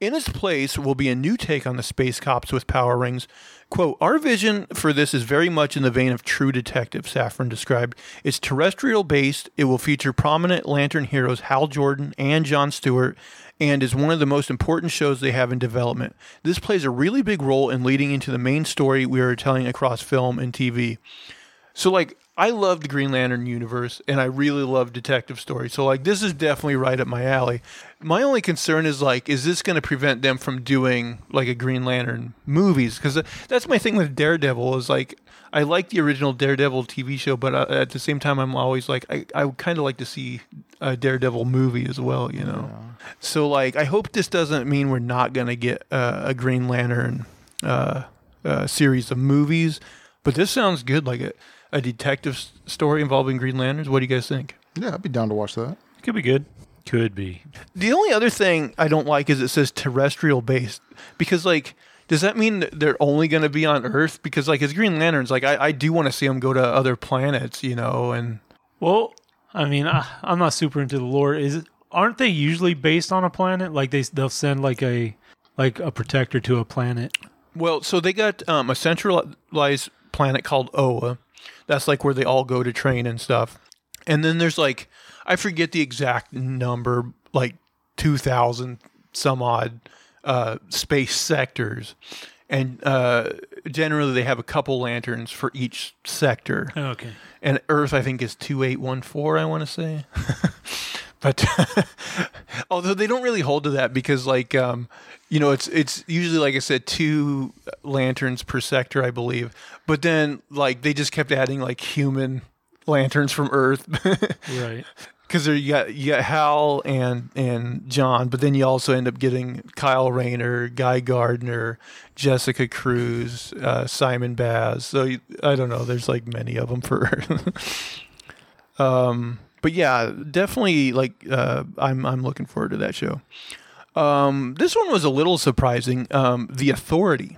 In his place will be a new take on the space cops with power rings. Quote, our vision for this is very much in the vein of True Detective, Safran described. It's terrestrial based. It will feature prominent Lantern heroes Hal Jordan and John Stewart, and is one of the most important shows they have in development. This plays a really big role in leading into the main story we are telling across film and TV. So like I love the Green Lantern universe and I really love detective stories. So like this is definitely right up my alley. My only concern is like is this going to prevent them from doing like a Green Lantern movies cuz that's my thing with Daredevil is like I like the original Daredevil TV show but uh, at the same time I'm always like I I would kind of like to see a Daredevil movie as well, you know. So like I hope this doesn't mean we're not going to get uh, a Green Lantern uh, uh, series of movies, but this sounds good like a a detective s- story involving Green Lanterns. What do you guys think? Yeah, I'd be down to watch that. Could be good. Could be. The only other thing I don't like is it says terrestrial based because like does that mean that they're only going to be on Earth? Because like as Green Lanterns, like I, I do want to see them go to other planets, you know, and Well, I mean, I, I'm not super into the lore. Is it? Aren't they usually based on a planet? Like they they'll send like a like a protector to a planet. well, so they got um, a centralized planet called Oa. That's like where they all go to train and stuff. And then there's like I forget the exact number, like two thousand some odd uh, space sectors, and uh, generally they have a couple lanterns for each sector. Okay. And Earth, I think, is two eight one four. I want to say, but although they don't really hold to that because, like, um, you know, it's it's usually like I said, two lanterns per sector, I believe. But then, like, they just kept adding like human lanterns from Earth. Right. because you got you got Hal and and John, but then you also end up getting Kyle Rayner, Guy Gardner, Jessica Cruz, uh, Simon Baz. So you, I don't know. There's like many of them for. um, but yeah, definitely like uh, I'm I'm looking forward to that show. Um, this one was a little surprising. Um, the Authority,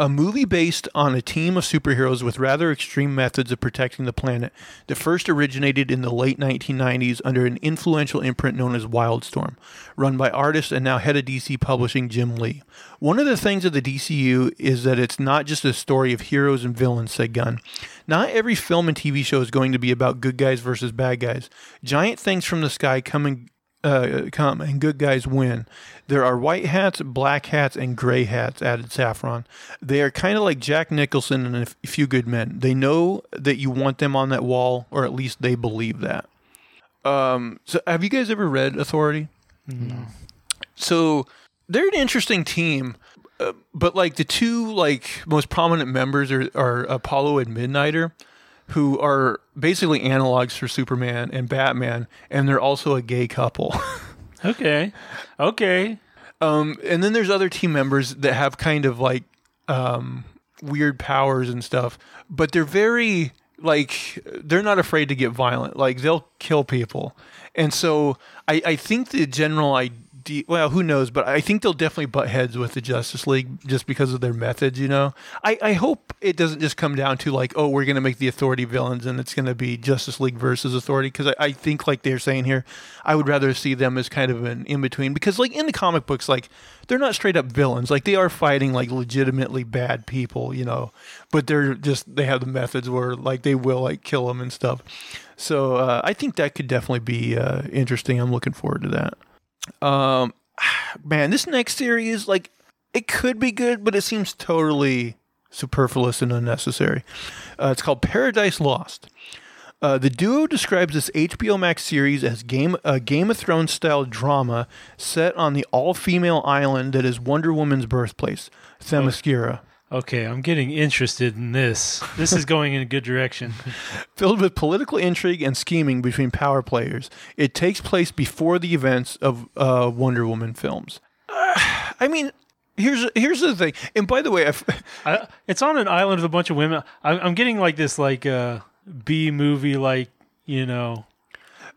a movie based on a team of superheroes with rather extreme methods of protecting the planet that first originated in the late 1990s under an influential imprint known as Wildstorm, run by artist and now head of DC Publishing Jim Lee. One of the things of the DCU is that it's not just a story of heroes and villains, said Gunn. Not every film and TV show is going to be about good guys versus bad guys. Giant things from the sky come and uh, come and good guys win. There are white hats, black hats, and gray hats, added Safran. They are kind of like Jack Nicholson and a few good men. They know that you want them on that wall, or at least they believe that. Um, so, have you guys ever read Authority? No. So, they're an interesting team, uh, but like the two like most prominent members are, are Apollo and Midnighter who are basically analogs for Superman and Batman, and they're also a gay couple. Okay. Okay. um, and then there's other team members that have kind of like um, weird powers and stuff, but they're very like they're not afraid to get violent. Like they'll kill people, and so I, I think the general idea. Well, who knows? But I think they'll definitely butt heads with the Justice League just because of their methods. You know, I, I hope it doesn't just come down to like, oh, we're going to make the Authority villains and it's going to be Justice League versus Authority. Because I, I think, like they're saying here, I would rather see them as kind of an in between. Because like in the comic books, like they're not straight up villains. Like they are fighting like legitimately bad people. You know, but they're just they have the methods where like they will like kill them and stuff. So uh, I think that could definitely be uh, interesting. I'm looking forward to that. Um, man, this next series, like, it could be good, but it seems totally superfluous and unnecessary. Uh, it's called Paradise Lost. Uh, the duo describes this HBO Max series as game a Game of Thrones style drama set on the all female island that is Wonder Woman's birthplace, Themyscira. Okay, I'm getting interested in this. This is going in a good direction. Filled with political intrigue and scheming between power players, it takes place before the events of uh, Wonder Woman films. Uh, I mean, here's here's the thing. And by the way, I, it's on an island with a bunch of women. I, I'm getting like this like uh, B movie, like you know,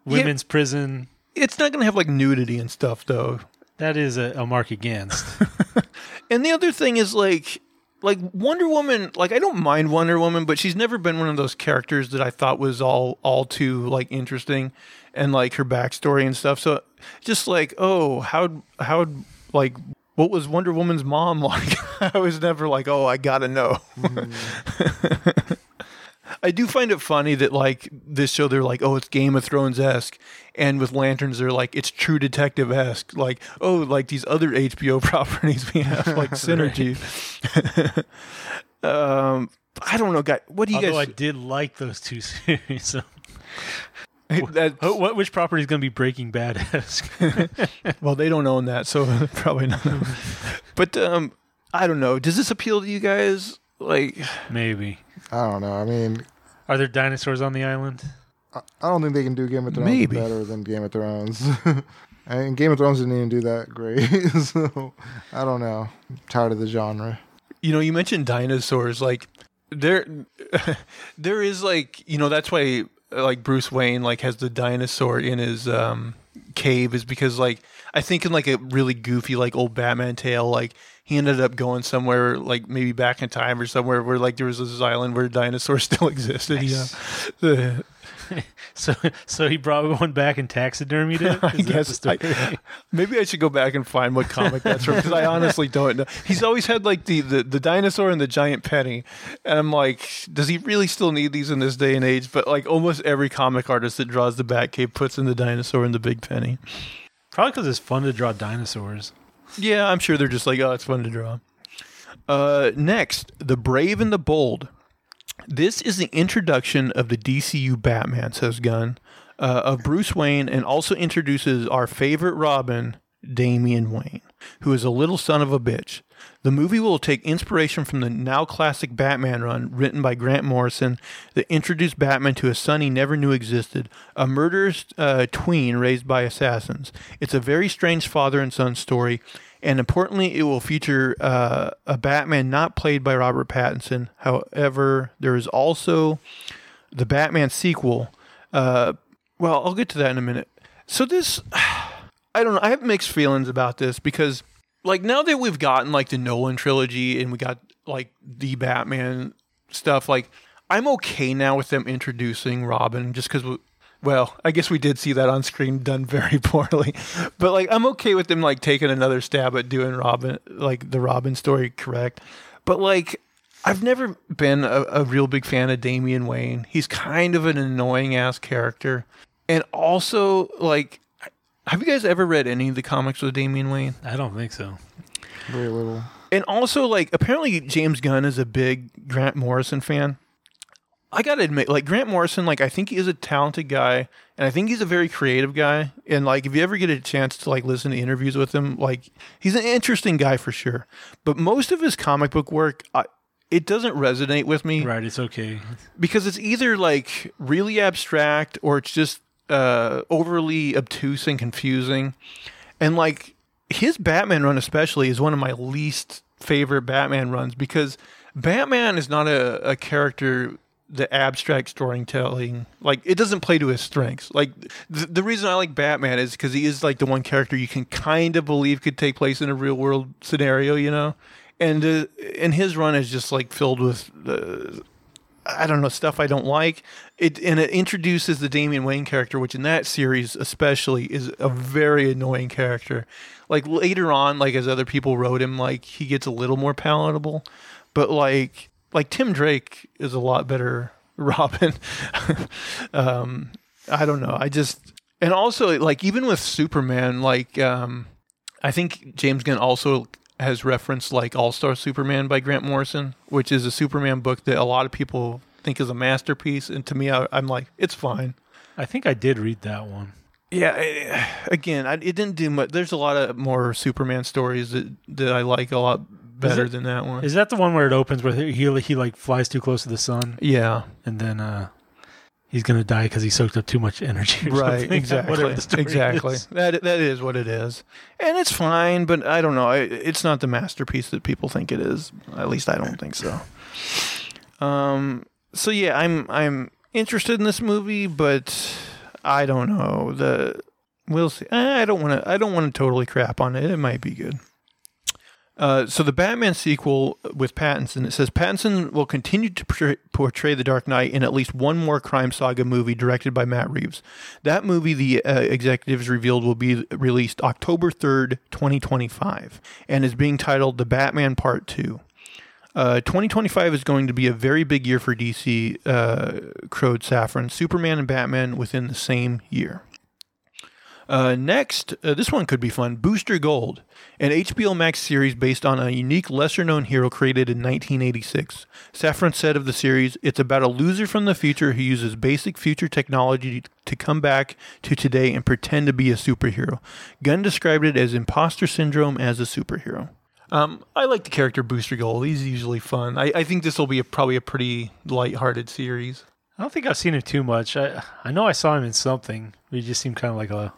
women's prison. it's not going to have like nudity and stuff, though. That is a, a mark against. And the other thing is like like Wonder Woman, like I don't mind Wonder Woman, but she's never been one of those characters that I thought was all all too like interesting and like her backstory and stuff. So just like, oh, how how like what was Wonder Woman's mom like? I was never like, oh, I gotta know. Mm-hmm. I do find it funny that like this show they're like, oh, it's Game of Thrones esque, and with lanterns they're like, it's True Detective esque. Like, oh, like these other HBO properties we have like synergy. um, I don't know, guy. What do you Although I did like those two series. So. that- Oh, what which property is going to be Breaking Bad esque? well, they don't own that, so probably not. but um, I don't know. Does this appeal to you guys? Like, Maybe. I don't know. I mean, Are there dinosaurs on the island? I I don't think they can do Game of Thrones Maybe. better than Game of Thrones. and Game of Thrones didn't even do that great. so I don't know. I'm tired of the genre. you know, you mentioned dinosaurs. Like, there, there is like, you know, that's why uh, like Bruce Wayne like has the dinosaur in his um cave is because like I think in like a really goofy like old Batman tale like he ended up going somewhere like maybe back in time or somewhere where like there was this island where dinosaurs still existed. Nice. You know, So, so he brought one back and taxidermied it. I guess I, maybe I should go back and find what comic that's from because I honestly don't know. He's always had like the, the the dinosaur and the giant penny, and I'm like, does he really still need these in this day and age? But like almost every comic artist that draws the Batcave puts in the dinosaur and the big penny. Probably because it's fun to draw dinosaurs. Yeah, I'm sure they're just like, oh, it's fun to draw. Uh, next, the brave and the bold. This is the introduction of the DCU Batman, says Gunn, uh, of Bruce Wayne, and also introduces our favorite Robin, Damian Wayne, who is a little son of a bitch. The movie will take inspiration from the now classic Batman run written by Grant Morrison that introduced Batman to a son he never knew existed, a murderous uh, tween raised by assassins. It's a very strange father and son story, and importantly, it will feature uh, a Batman not played by Robert Pattinson. However, there is also the Batman sequel, uh, Well, I'll get to that in a minute. So this, I don't know. I have mixed feelings about this because, like, now that we've gotten like the Nolan trilogy and we got like the Batman stuff, like, I'm okay now with them introducing Robin just because. Well, I guess we did see that on screen done very poorly, but like I'm okay with them like taking another stab at doing Robin, like the Robin story correct. But like I've never been a, a real big fan of Damian Wayne. He's kind of an annoying ass character. And also, like, have you guys ever read any of the comics with Damian Wayne? I don't think so. Very little. And also, like, apparently James Gunn is a big Grant Morrison fan. I gotta admit, like Grant Morrison, like I think he is a talented guy, and I think he's a very creative guy. And like, if you ever get a chance to like listen to interviews with him, like he's an interesting guy for sure. But most of his comic book work, I, it doesn't resonate with me Right, it's okay. because it's either like really abstract or it's just uh, overly obtuse and confusing. And like his Batman run, especially, is one of my least favorite Batman runs because Batman is not a, a character the abstract storytelling. Like it doesn't play to his strengths. Like th- the reason i like batman is because he is like the one character you can kind of believe could take place in a real world scenario you know? And uh, and his run is just like filled with uh, I don't know stuff I don't like. It and it introduces the Damian Wayne character, which in that series especially is a very annoying character. Like later on, like as other people wrote him, like he gets a little more palatable, but like like Tim Drake is a lot better Robin. um, I don't know. I just and also like even with Superman, like um, I think James Gunn also has referenced like All Star Superman by Grant Morrison, which is a Superman book that a lot of people think is a masterpiece, and to me, I, I'm like, it's fine. I think I did read that one. Yeah, eh, again, I, it didn't do much. There's a lot of more Superman stories that that I like a lot better it- than that one. Is that the one where it opens where he he like flies too close to the sun yeah, and then uh he's gonna die because he soaked up too much energy? Right, exactly, Whatever the story exactly. is. That that is what it is, and it's fine. But I don't know. I, it's not the masterpiece that people think it is. At least I don't think so. Um. So yeah, I'm I'm interested in this movie, but I don't know. The we'll see. I don't want to. I don't want to totally crap on it. It might be good. Uh, so the Batman sequel with Pattinson, it says Pattinson will continue to portray, the Dark Knight in at least one more crime saga movie directed by Matt Reeves. That movie, the uh, executives revealed, will be released October third, twenty twenty five, and is being titled The Batman Part Two. Uh, 2025 is going to be a very big year for DC, uh, crowed Safran. Superman and Batman within the same year. Uh, next, uh, this one could be fun Booster Gold, an HBO Max series based on a unique, lesser known hero created in 1986. Safran said of the series, It's about a loser from the future who uses basic future technology to come back to today and pretend to be a superhero. Gunn described it as imposter syndrome as a superhero. Um, I like the character Booster Gold. He's usually fun. I, I think this will be a, probably a pretty lighthearted series. I don't think I've seen him too much. I I know I saw him in something. He just seemed kind of like a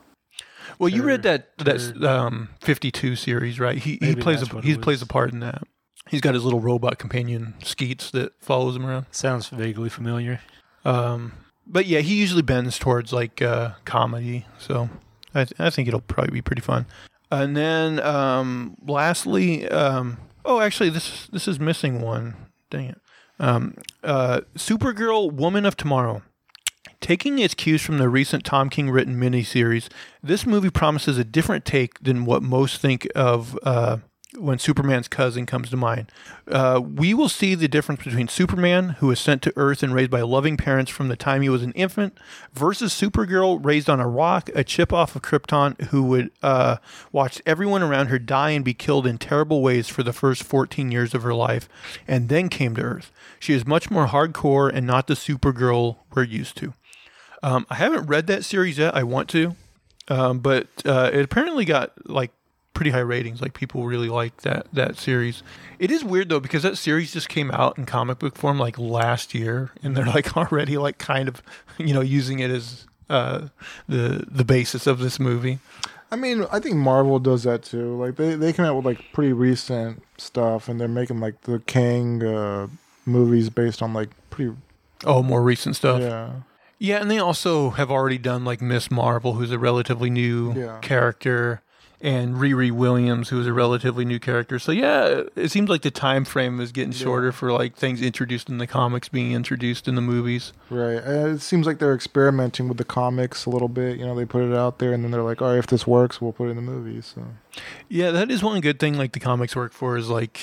Well, you read that that um, 52 series, right? He he Maybe plays that's a, what it he was. plays a part in that. He's got his little robot companion Skeets that follows him around. sounds vaguely familiar. Um, but yeah, he usually bends towards like uh, comedy, so I, th- I think it'll probably be pretty fun. And then um, lastly, um, oh, actually, this this is missing one. Dang it. Um, uh, Supergirl, Woman of Tomorrow. Taking its cues from the recent Tom King written miniseries, this movie promises a different take than what most think of uh, when Superman's cousin comes to mind. Uh, we will see the difference between Superman, who was sent to Earth and raised by loving parents from the time he was an infant, versus Supergirl, raised on a rock, a chip off of Krypton, who would uh, watch everyone around her die and be killed in terrible ways for the first 14 years of her life, and then came to Earth. She is much more hardcore and not the Supergirl we're used to. Um, I haven't read that series yet. I want to, um, but uh, it apparently got like pretty high ratings. Like people really like that that series. It is weird though because that series just came out in comic book form like last year, and they're like already like kind of you know using it as uh, the the basis of this movie. I mean, I think Marvel does that too. Like they they come out with like pretty recent stuff, and they're making like the King uh, movies based on like pretty Oh, more recent stuff. yeah. Yeah, and they also have already done like Miss Marvel, who's a relatively new Yeah. character, and Riri Williams, who's a relatively new character. So yeah, it seems like the time frame is getting shorter for like things introduced in the comics being introduced in the movies. Right. And it seems like they're experimenting with the comics a little bit. You know, they put it out there and then they're like, all right, if this works, we'll put it in the movies. So Yeah, that is one good thing like the comics work for is like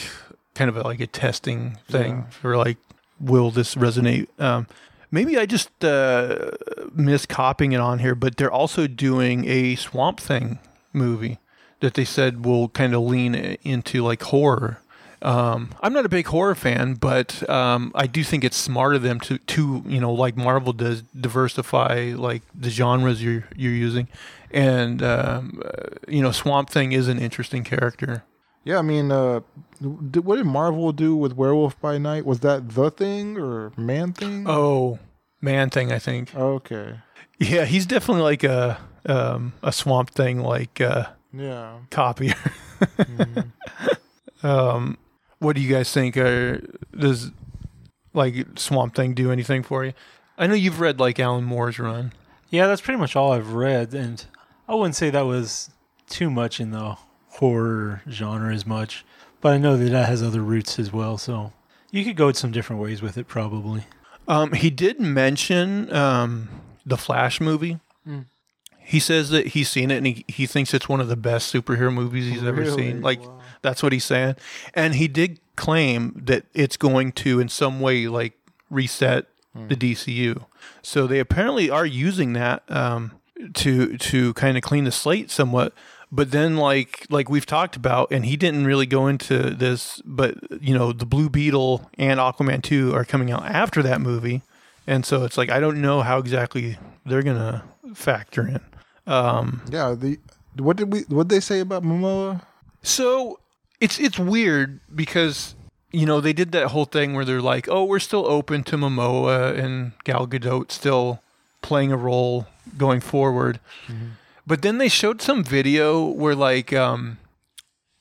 kind of a, like a testing thing Yeah. for like will this resonate um maybe I just uh miss copying it on here, but they're also doing a Swamp Thing movie that they said will kind of lean into like horror. Um, I'm not a big horror fan, but um, I do think it's smart of them to, to you know, like Marvel does, diversify like the genres you're you're using, and um, uh, you know, Swamp Thing is an interesting character. yeah, I mean, uh, did, what did Marvel do with Werewolf by Night? Was that the thing or Man Thing? Oh, Man Thing, I think. Okay. Yeah, he's definitely like a um, a Swamp Thing like uh, Yeah. copier. Mhm. Um, what do you guys think? Uh, does like Swamp Thing do anything for you? I know you've read like Alan Moore's run. Yeah, that's pretty much all I've read, and I wouldn't say that was too much in the horror genre as much, but I know that that has other roots as well. So you could go some different ways with it, probably. Um, he did mention um, the Flash movie. Mm. He says that he's seen it and he, he thinks it's one of the best superhero movies he's ever Really? seen. Like Wow. that's what he's saying. And he did claim that it's going to in some way like reset the DCU. So they apparently are using that um, to to kind of clean the slate somewhat. But then like like we've talked about, and he didn't really go into this, but you know, the Blue Beetle and Aquaman 2 are coming out after that movie. And so it's like I don't know how exactly they're gonna factor in. Um, Yeah. The what did we what they say about Momoa? So it's it's weird because you know they did that whole thing where they're like, oh, we're still open to Momoa and Gal Gadot still playing a role going forward. But then they showed some video where like, um,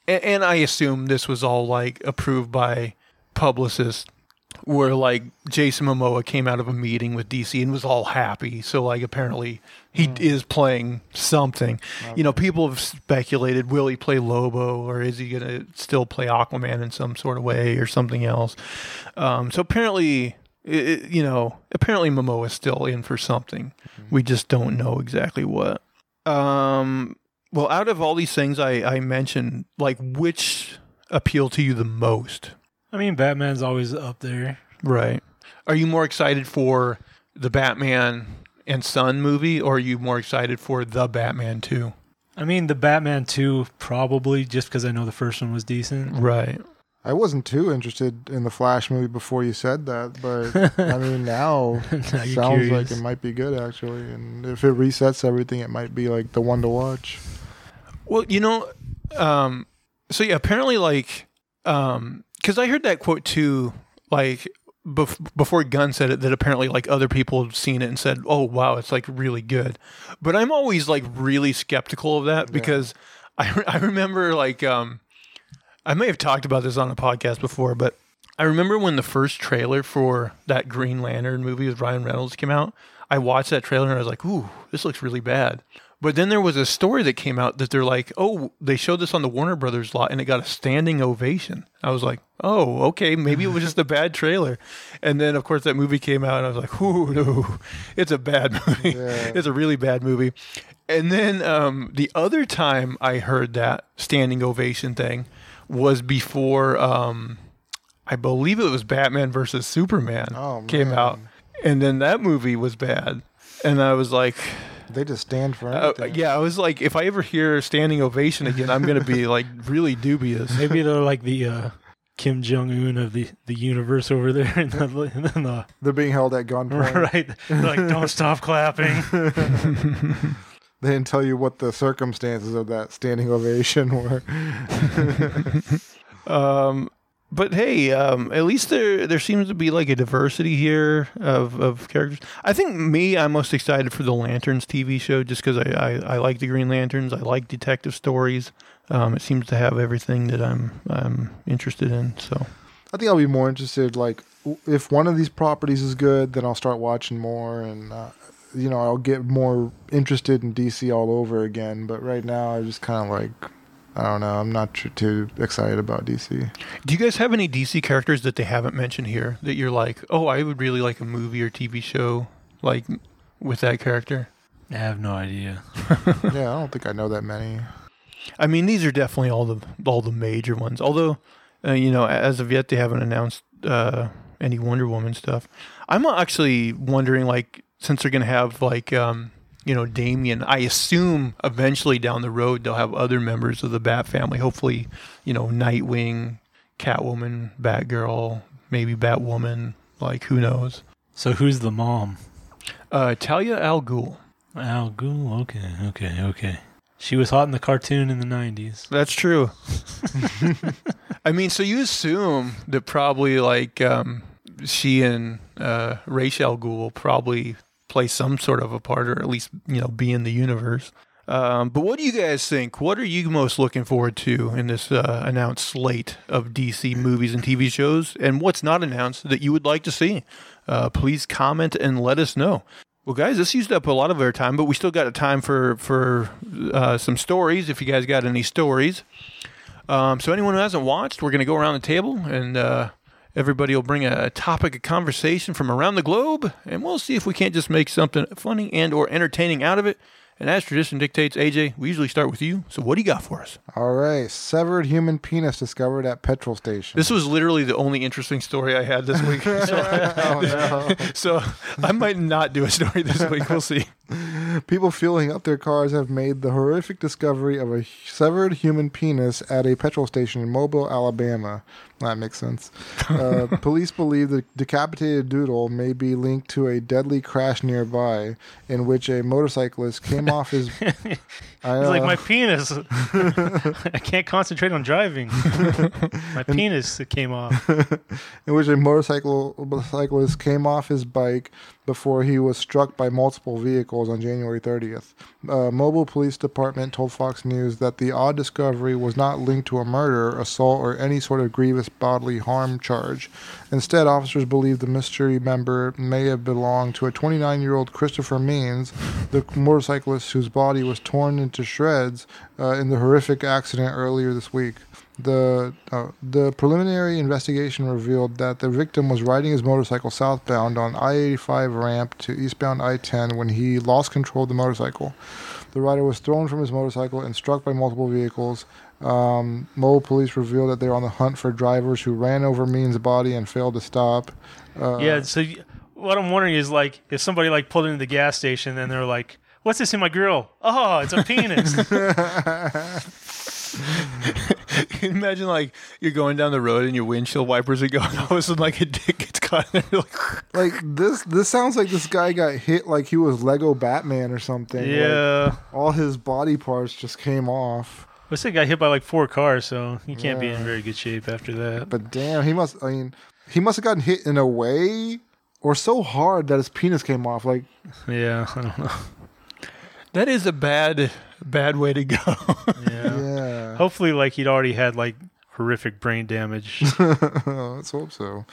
and, and I assume this was all like approved by publicists. Where like Jason Momoa came out of a meeting with DC and was all happy. So like apparently he is playing something. You know, people have speculated will he play Lobo or is he gonna still play Aquaman in some sort of way or something else. Um, so apparently, i i- you know, apparently Momoa is still in for something. We just don't know exactly what. Um, well, out of all these things I, I mentioned, like which appeal to you the most? I mean, Batman's always up there. Right. Are you more excited for the Batman and Son movie, or are you more excited for the Batman 2? I mean, the Batman 2, probably, just because I know the first one was decent. Right. I wasn't too interested in the Flash movie before you said that, but I mean now Now sounds you're like it might be good actually, and if it resets everything, it might be like the one to watch. Well, you know, um, so yeah, apparently, like, um, because I heard that quote too, like, bef- before Gunn said it, that apparently, like, other people have seen it and said, "Oh, wow, it's like really good." But I'm always like really skeptical of that because I re- I remember like um, I may have talked about this on a podcast before, but I remember when the first trailer for that Green Lantern movie with Ryan Reynolds came out. I watched that trailer and I was like, "Ooh, this looks really bad." But then there was a story that came out that they're like, "Oh, they showed this on the Warner Brothers lot and it got a standing ovation." I was like, "Oh, okay, maybe it was just a bad trailer." And then of course that movie came out and I was like, "Ooh, no. It's a bad movie. Yeah. It's a really bad movie." And then um, the other time I heard that standing ovation thing was before um, I believe it was Batman versus Superman Oh, came out, and then that movie was bad, and I was like, They just stand for uh, yeah, I was like, if I ever hear standing ovation again, I'm gonna be like really dubious. Maybe they're like the uh, Kim Jong Un of the, the universe over there, in the, in the They're being held at gunpoint. right. They're like, don't stop clapping. They didn't tell you what the circumstances of that standing ovation were. Um, but hey, um, at least there there seems to be like a diversity here of, of characters. I think me, I'm most excited for the Lanterns TV show just because I, I, I like the Green Lanterns. I like detective stories. Um, it seems to have everything that I'm I'm interested in. So I think I'll be more interested like if one of these properties is good, then I'll start watching more, and uh, you know I'll get more interested in DC all over again. But right now, I just kind of like I don't know. I'm not too, too excited about DC. Do you guys have any DC characters that they haven't mentioned here that you're like, oh, I would really like a movie or TV show like with that character? I have no idea. yeah, I don't think I know that many. I mean, these are definitely all the all the major ones. Although, uh, you know, as of yet, they haven't announced uh, any Wonder Woman stuff. I'm actually wondering, like, since they're gonna have like, um, you know, Damian. I assume eventually down the road they'll have other members of the Bat family. Hopefully, you know, Nightwing, Catwoman, Batgirl, maybe Batwoman. Like, who knows? So who's the mom? Uh, Talia al Ghul. Al Ghul. Okay, okay, okay. She was hot in the cartoon in the '90s. That's true. I mean, so you assume that probably like um, she and uh, Ra's al Ghul probably play some sort of a part, or at least you know be in the universe. Um, but what do you guys think? What are you most looking forward to in this uh, announced slate of DC movies and TV shows? And what's not announced that you would like to see? Uh, please comment and let us know. Well, guys, this used up a lot of our time, but we still got a time for for uh, some stories. If you guys got any stories, um, so anyone who hasn't watched, we're going to go around the table and uh, everybody will bring a topic of conversation from around the globe, and we'll see if we can't just make something funny and or entertaining out of it. And as tradition dictates, AJ, we usually start with you. So what do you got for us? All right, severed human penis discovered at petrol station. This was literally the only interesting story I had this week. So, oh, no. so I might not do a story this week. We'll see. People fueling up their cars have made the horrific discovery of a severed human penis at a petrol station in Mobile, Alabama. That makes sense. Uh, police believe the decapitated doodle may be linked to a deadly crash nearby in which a motorcyclist came off his. I, He's like uh, my penis. I can't concentrate on driving. my penis came off. in which a motorcycle motorcyclist came off his bike before he was struck by multiple vehicles on January 30th. Uh, Mobile Police Department told Fox News that the odd discovery was not linked to a murder, assault, or any sort of grievous bodily harm charge. Instead, officers believe the mystery member may have belonged to a 29 year old Christopher Means, the motorcyclist whose body was torn into shreds uh, in the horrific accident earlier this week. The uh, the preliminary investigation revealed that the victim was riding his motorcycle southbound on I-85 ramp to eastbound I-10 when he lost control of the motorcycle. The rider was thrown from his motorcycle and struck by multiple vehicles. Um, Mobile police revealed that they are on the hunt for drivers who ran over Means' body and failed to stop. Uh, Yeah. So y- what I'm wondering is like if somebody like pulled into the gas station and they're like, "What's this in my grill? Oh, it's a penis." Imagine like you're going down the road and your windshield wipers are going. All of a sudden, like a dick gets caught. And you're like, Like this, this sounds like this guy got hit like he was Lego Batman or something. Like, yeah. all his body parts just came off. This guy got hit by like four cars, so he can't be in very good shape after that. But damn, he must. I mean, he must have gotten hit in a way or so hard that his penis came off. Like, Yeah, I don't know. That is a bad, bad way to go. Yeah. yeah. Hopefully, like he'd already had like horrific brain damage. Let's hope so.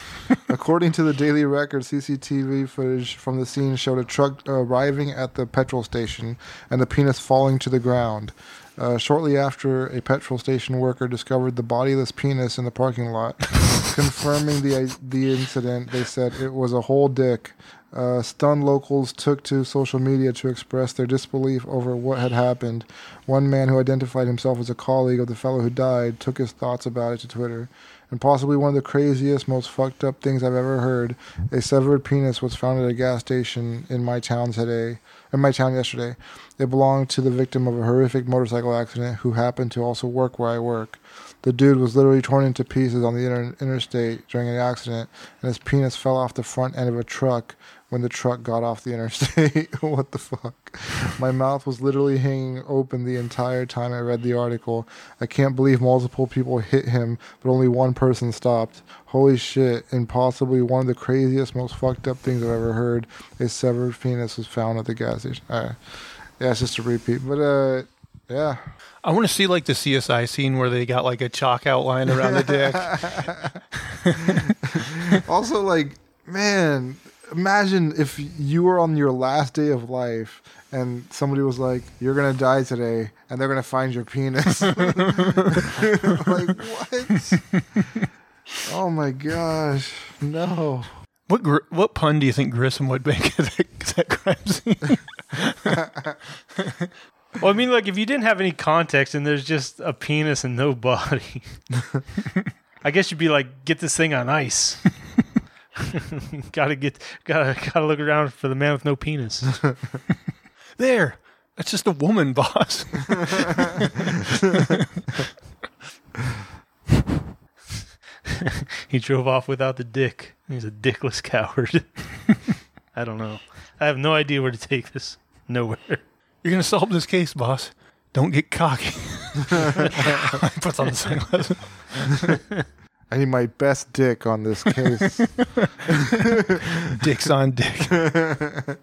According to the Daily Record, CCTV footage from the scene showed a truck arriving at the petrol station and the penis falling to the ground. Uh, shortly after, a petrol station worker discovered the bodiless penis in the parking lot. Confirming the the incident, they said it was a whole dick. Uh, stunned locals took to social media to express their disbelief over what had happened. One man who identified himself as a colleague of the fellow who died took his thoughts about it to Twitter. And possibly one of the craziest, most fucked up things I've ever heard. A severed penis was found at a gas station in my town today. In my town yesterday, it belonged to the victim of a horrific motorcycle accident who happened to also work where I work. The dude was literally torn into pieces on the inter- interstate during an accident, and his penis fell off the front end of a truck when the truck got off the interstate. what the fuck? My mouth was literally hanging open the entire time I read the article. I can't believe multiple people hit him, but only one person stopped. Holy shit, and possibly one of the craziest, most fucked up things I've ever heard. A severed penis was found at the gas station. Alright. Yeah, it's just a repeat. But uh Yeah. I want to see like the CSI scene where they got like a chalk outline around the dick. also, like, man, imagine if you were on your last day of life and somebody was like, "You're gonna die today," and they're gonna find your penis. like what? Oh my gosh, no. What gr- what pun do you think Grissom would make of that, that crime scene? Well, I mean, like if you didn't have any context and there's just a penis and no body, I guess you'd be like, get this thing on ice. gotta get, gotta, gotta look around for the man with no penis. there, that's just a woman, boss. he drove off without the dick. He's a dickless coward. I don't know. I have no idea where to take this. Nowhere. You're gonna solve this case, boss. Don't get cocky. Puts on the sunglasses. I need my best dick on this case. Dicks on dick.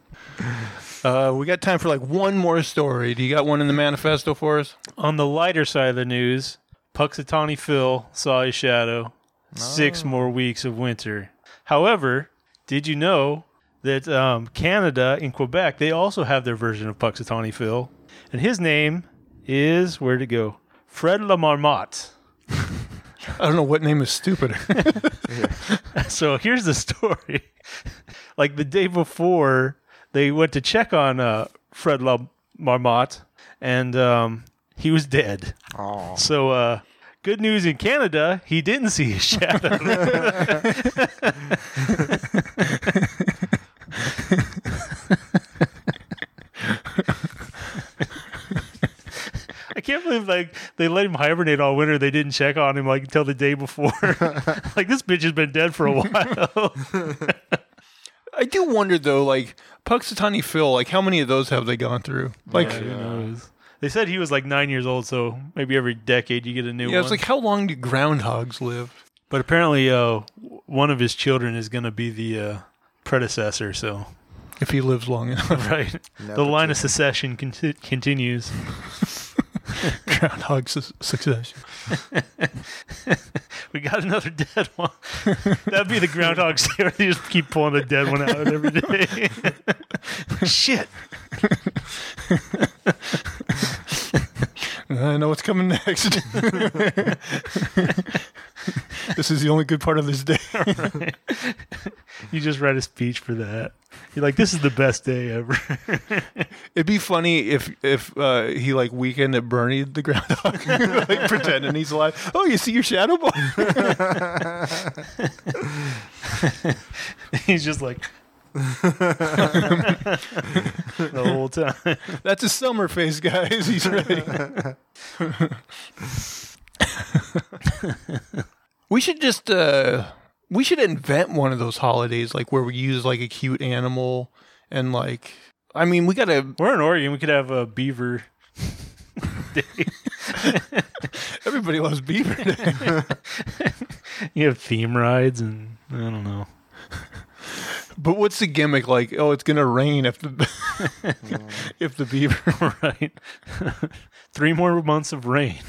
Uh, we got time for like one more story. Do you got one in the manifesto for us? On the lighter side of the news, Punxsutawney Phil saw his shadow. Six more weeks of winter. However, did you know that um, Canada and Quebec they also have their version of Punxsutawney Phil, and his name is where'd it go? Fred La Marmotte. I don't know what name is stupider. So here's the story. like the day before, they went to check on uh, Fred La Marmotte, and um, he was dead. Oh, So, uh, good news in Canada, he didn't see his shadow. I can't believe like they let him hibernate all winter. They didn't check on him like until the day before. like this bitch has been dead for a while. I do wonder though, like Punxsutawney Phil, like how many of those have they gone through? Like, Yeah, yeah, who knows? They said he was like nine years old, so maybe every decade you get a new one. Yeah, it's like how long do groundhogs live? But apparently, uh, one of his children is going to be the uh, predecessor. So, If he lives long enough, right, the line of secession conti- continues. groundhog su- succession. We got another dead one. That'd be the Groundhog Day. They just keep pulling a dead one out every day. Shit. I know what's coming next. this is the only good part of this day. You just read a speech for that. You're like, this is the best day ever. It'd be funny if if uh, he like Weekend at Bernie the groundhog, like pretending he's alive. Oh, you see your shadow boy? He's just like the whole time. That's a summer face, guys. He's ready. we should just uh we should invent one of those holidays like where we use like a cute animal and like I mean, we got to We're in Oregon. We could have a beaver day. everybody loves beaver day. You have theme rides, and I don't know. But what's the gimmick like? Oh, it's going to rain if the if the beaver right. Three more months of rain.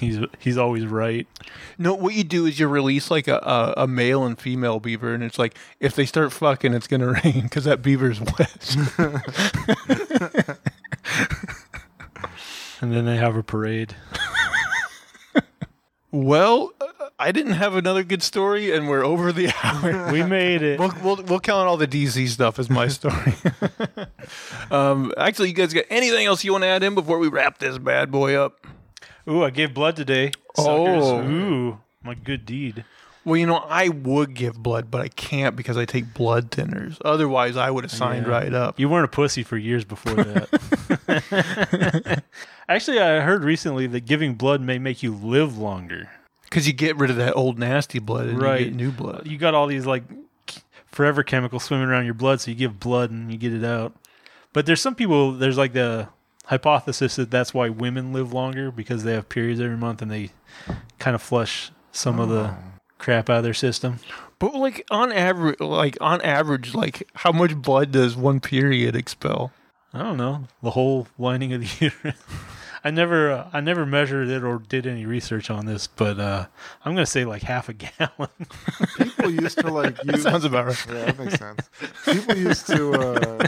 he's he's always right. No, what you do is you release like a, a, a male and female beaver, and it's like if they start fucking, it's gonna rain because that beaver's wet. And then they have a parade. Well, I didn't have another good story, and we're over the hour. We made it. We'll, we'll, we'll count all the DC stuff as my story. um, actually, you guys got anything else you want to add in before we wrap this bad boy up? Ooh, I gave blood today. Oh. Ooh, my good deed. Well, you know, I would give blood, but I can't because I take blood thinners. Otherwise, I would have signed Yeah. right up. You weren't a pussy for years before that. Actually, I heard recently that giving blood may make you live longer. Because you get rid of that old nasty blood and Right. you get new blood. You got all these like forever chemicals swimming around your blood, so you give blood and you get it out. But there's some people. There's like the hypothesis that that's why women live longer because they have periods every month and they kind of flush some of the oh. crap out of their system. But like on average, like on average, like how much blood does one period expel? I don't know the whole lining of the uterus. I never, uh, I never measured it or did any research on this, but uh, I'm gonna say like half a gallon. People used to like use. Sounds about right. yeah, that makes sense. People used to uh,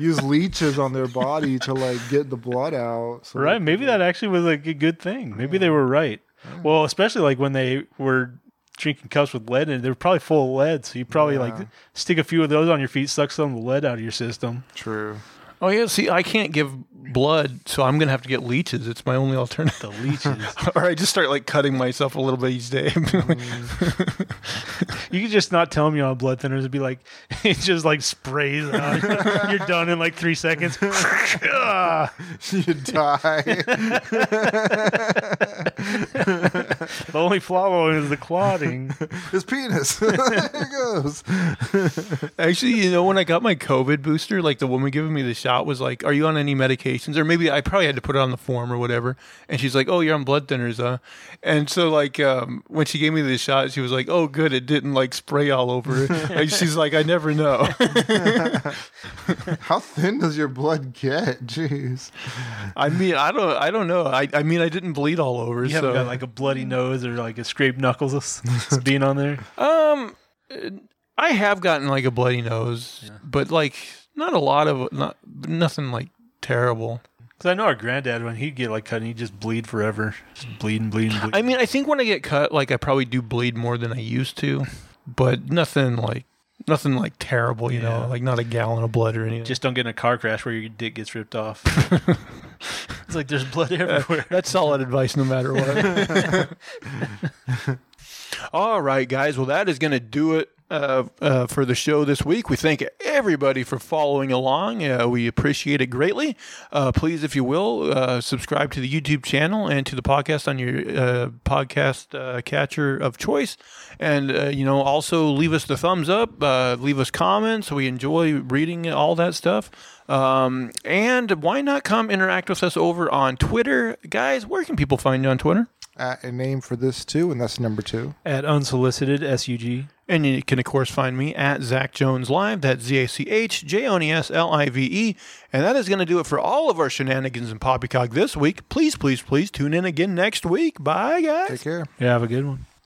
use leeches on their body to like get the blood out. So right? Maybe that actually was like a good thing. Maybe they were right. Well, especially like when they were drinking cups with lead in it, they were probably full of lead. So you probably like stick a few of those on your feet, suck some of the lead out of your system. True. Oh yeah, see, I can't give blood, so I'm gonna have to get leeches. It's my only alternative. The leeches. or I just start like cutting myself a little bit each day. you could just not tell them you're on blood thinners and be like, it just like sprays out. you're done in like three seconds. You die. the only flaw is the clotting. His penis. there it goes. Actually, you know, when I got my COVID booster, like the woman giving me the shot was like, "Are you on any medications?" Or maybe I probably had to put it on the form or whatever. And she's like, "Oh, you're on blood thinners, huh?" And so, like, um, when she gave me the shot, she was like, "Oh, good, it didn't like spray all over." and she's like, "I never know." How thin does your blood get? Jeez. I mean, I don't, I don't know. I, I mean, I didn't bleed all over. You so, haven't got like a bloody nose or like a scraped knuckles that's being on there. um, I have gotten like a bloody nose, but like not a lot of, not nothing like terrible. Because I know our granddad, when he'd get like cut, he'd just bleed forever. Just bleeding, bleeding, bleeding. I mean, I think when I get cut, like I probably do bleed more than I used to, but nothing like nothing like terrible, you Yeah. know, like not a gallon of blood or anything. just don't get in a car crash where your dick gets ripped off. it's like there's blood everywhere. That's solid advice, no matter what. All right, guys. Well, that is going to do it uh, uh, for the show this week. We thank everybody for following along. Uh, we appreciate it greatly. Uh, please, if you will, uh, subscribe to the YouTube channel and to the podcast on your podcast catcher of choice. And, you know, also leave us the thumbs up, leave us comments. We enjoy reading all that stuff. Um, and why not come interact with us over on Twitter? Guys, where can people find you on Twitter? At a name for this too, and that's number two. At unsolicited SUG. And you can, of course, find me at Zach Jones Live. That's Z A C H J O N E S L I V E. And that is going to do it for all of our shenanigans and poppycock this week. Please, please, please tune in again next week. Bye, guys. Take care. Yeah, have a good one.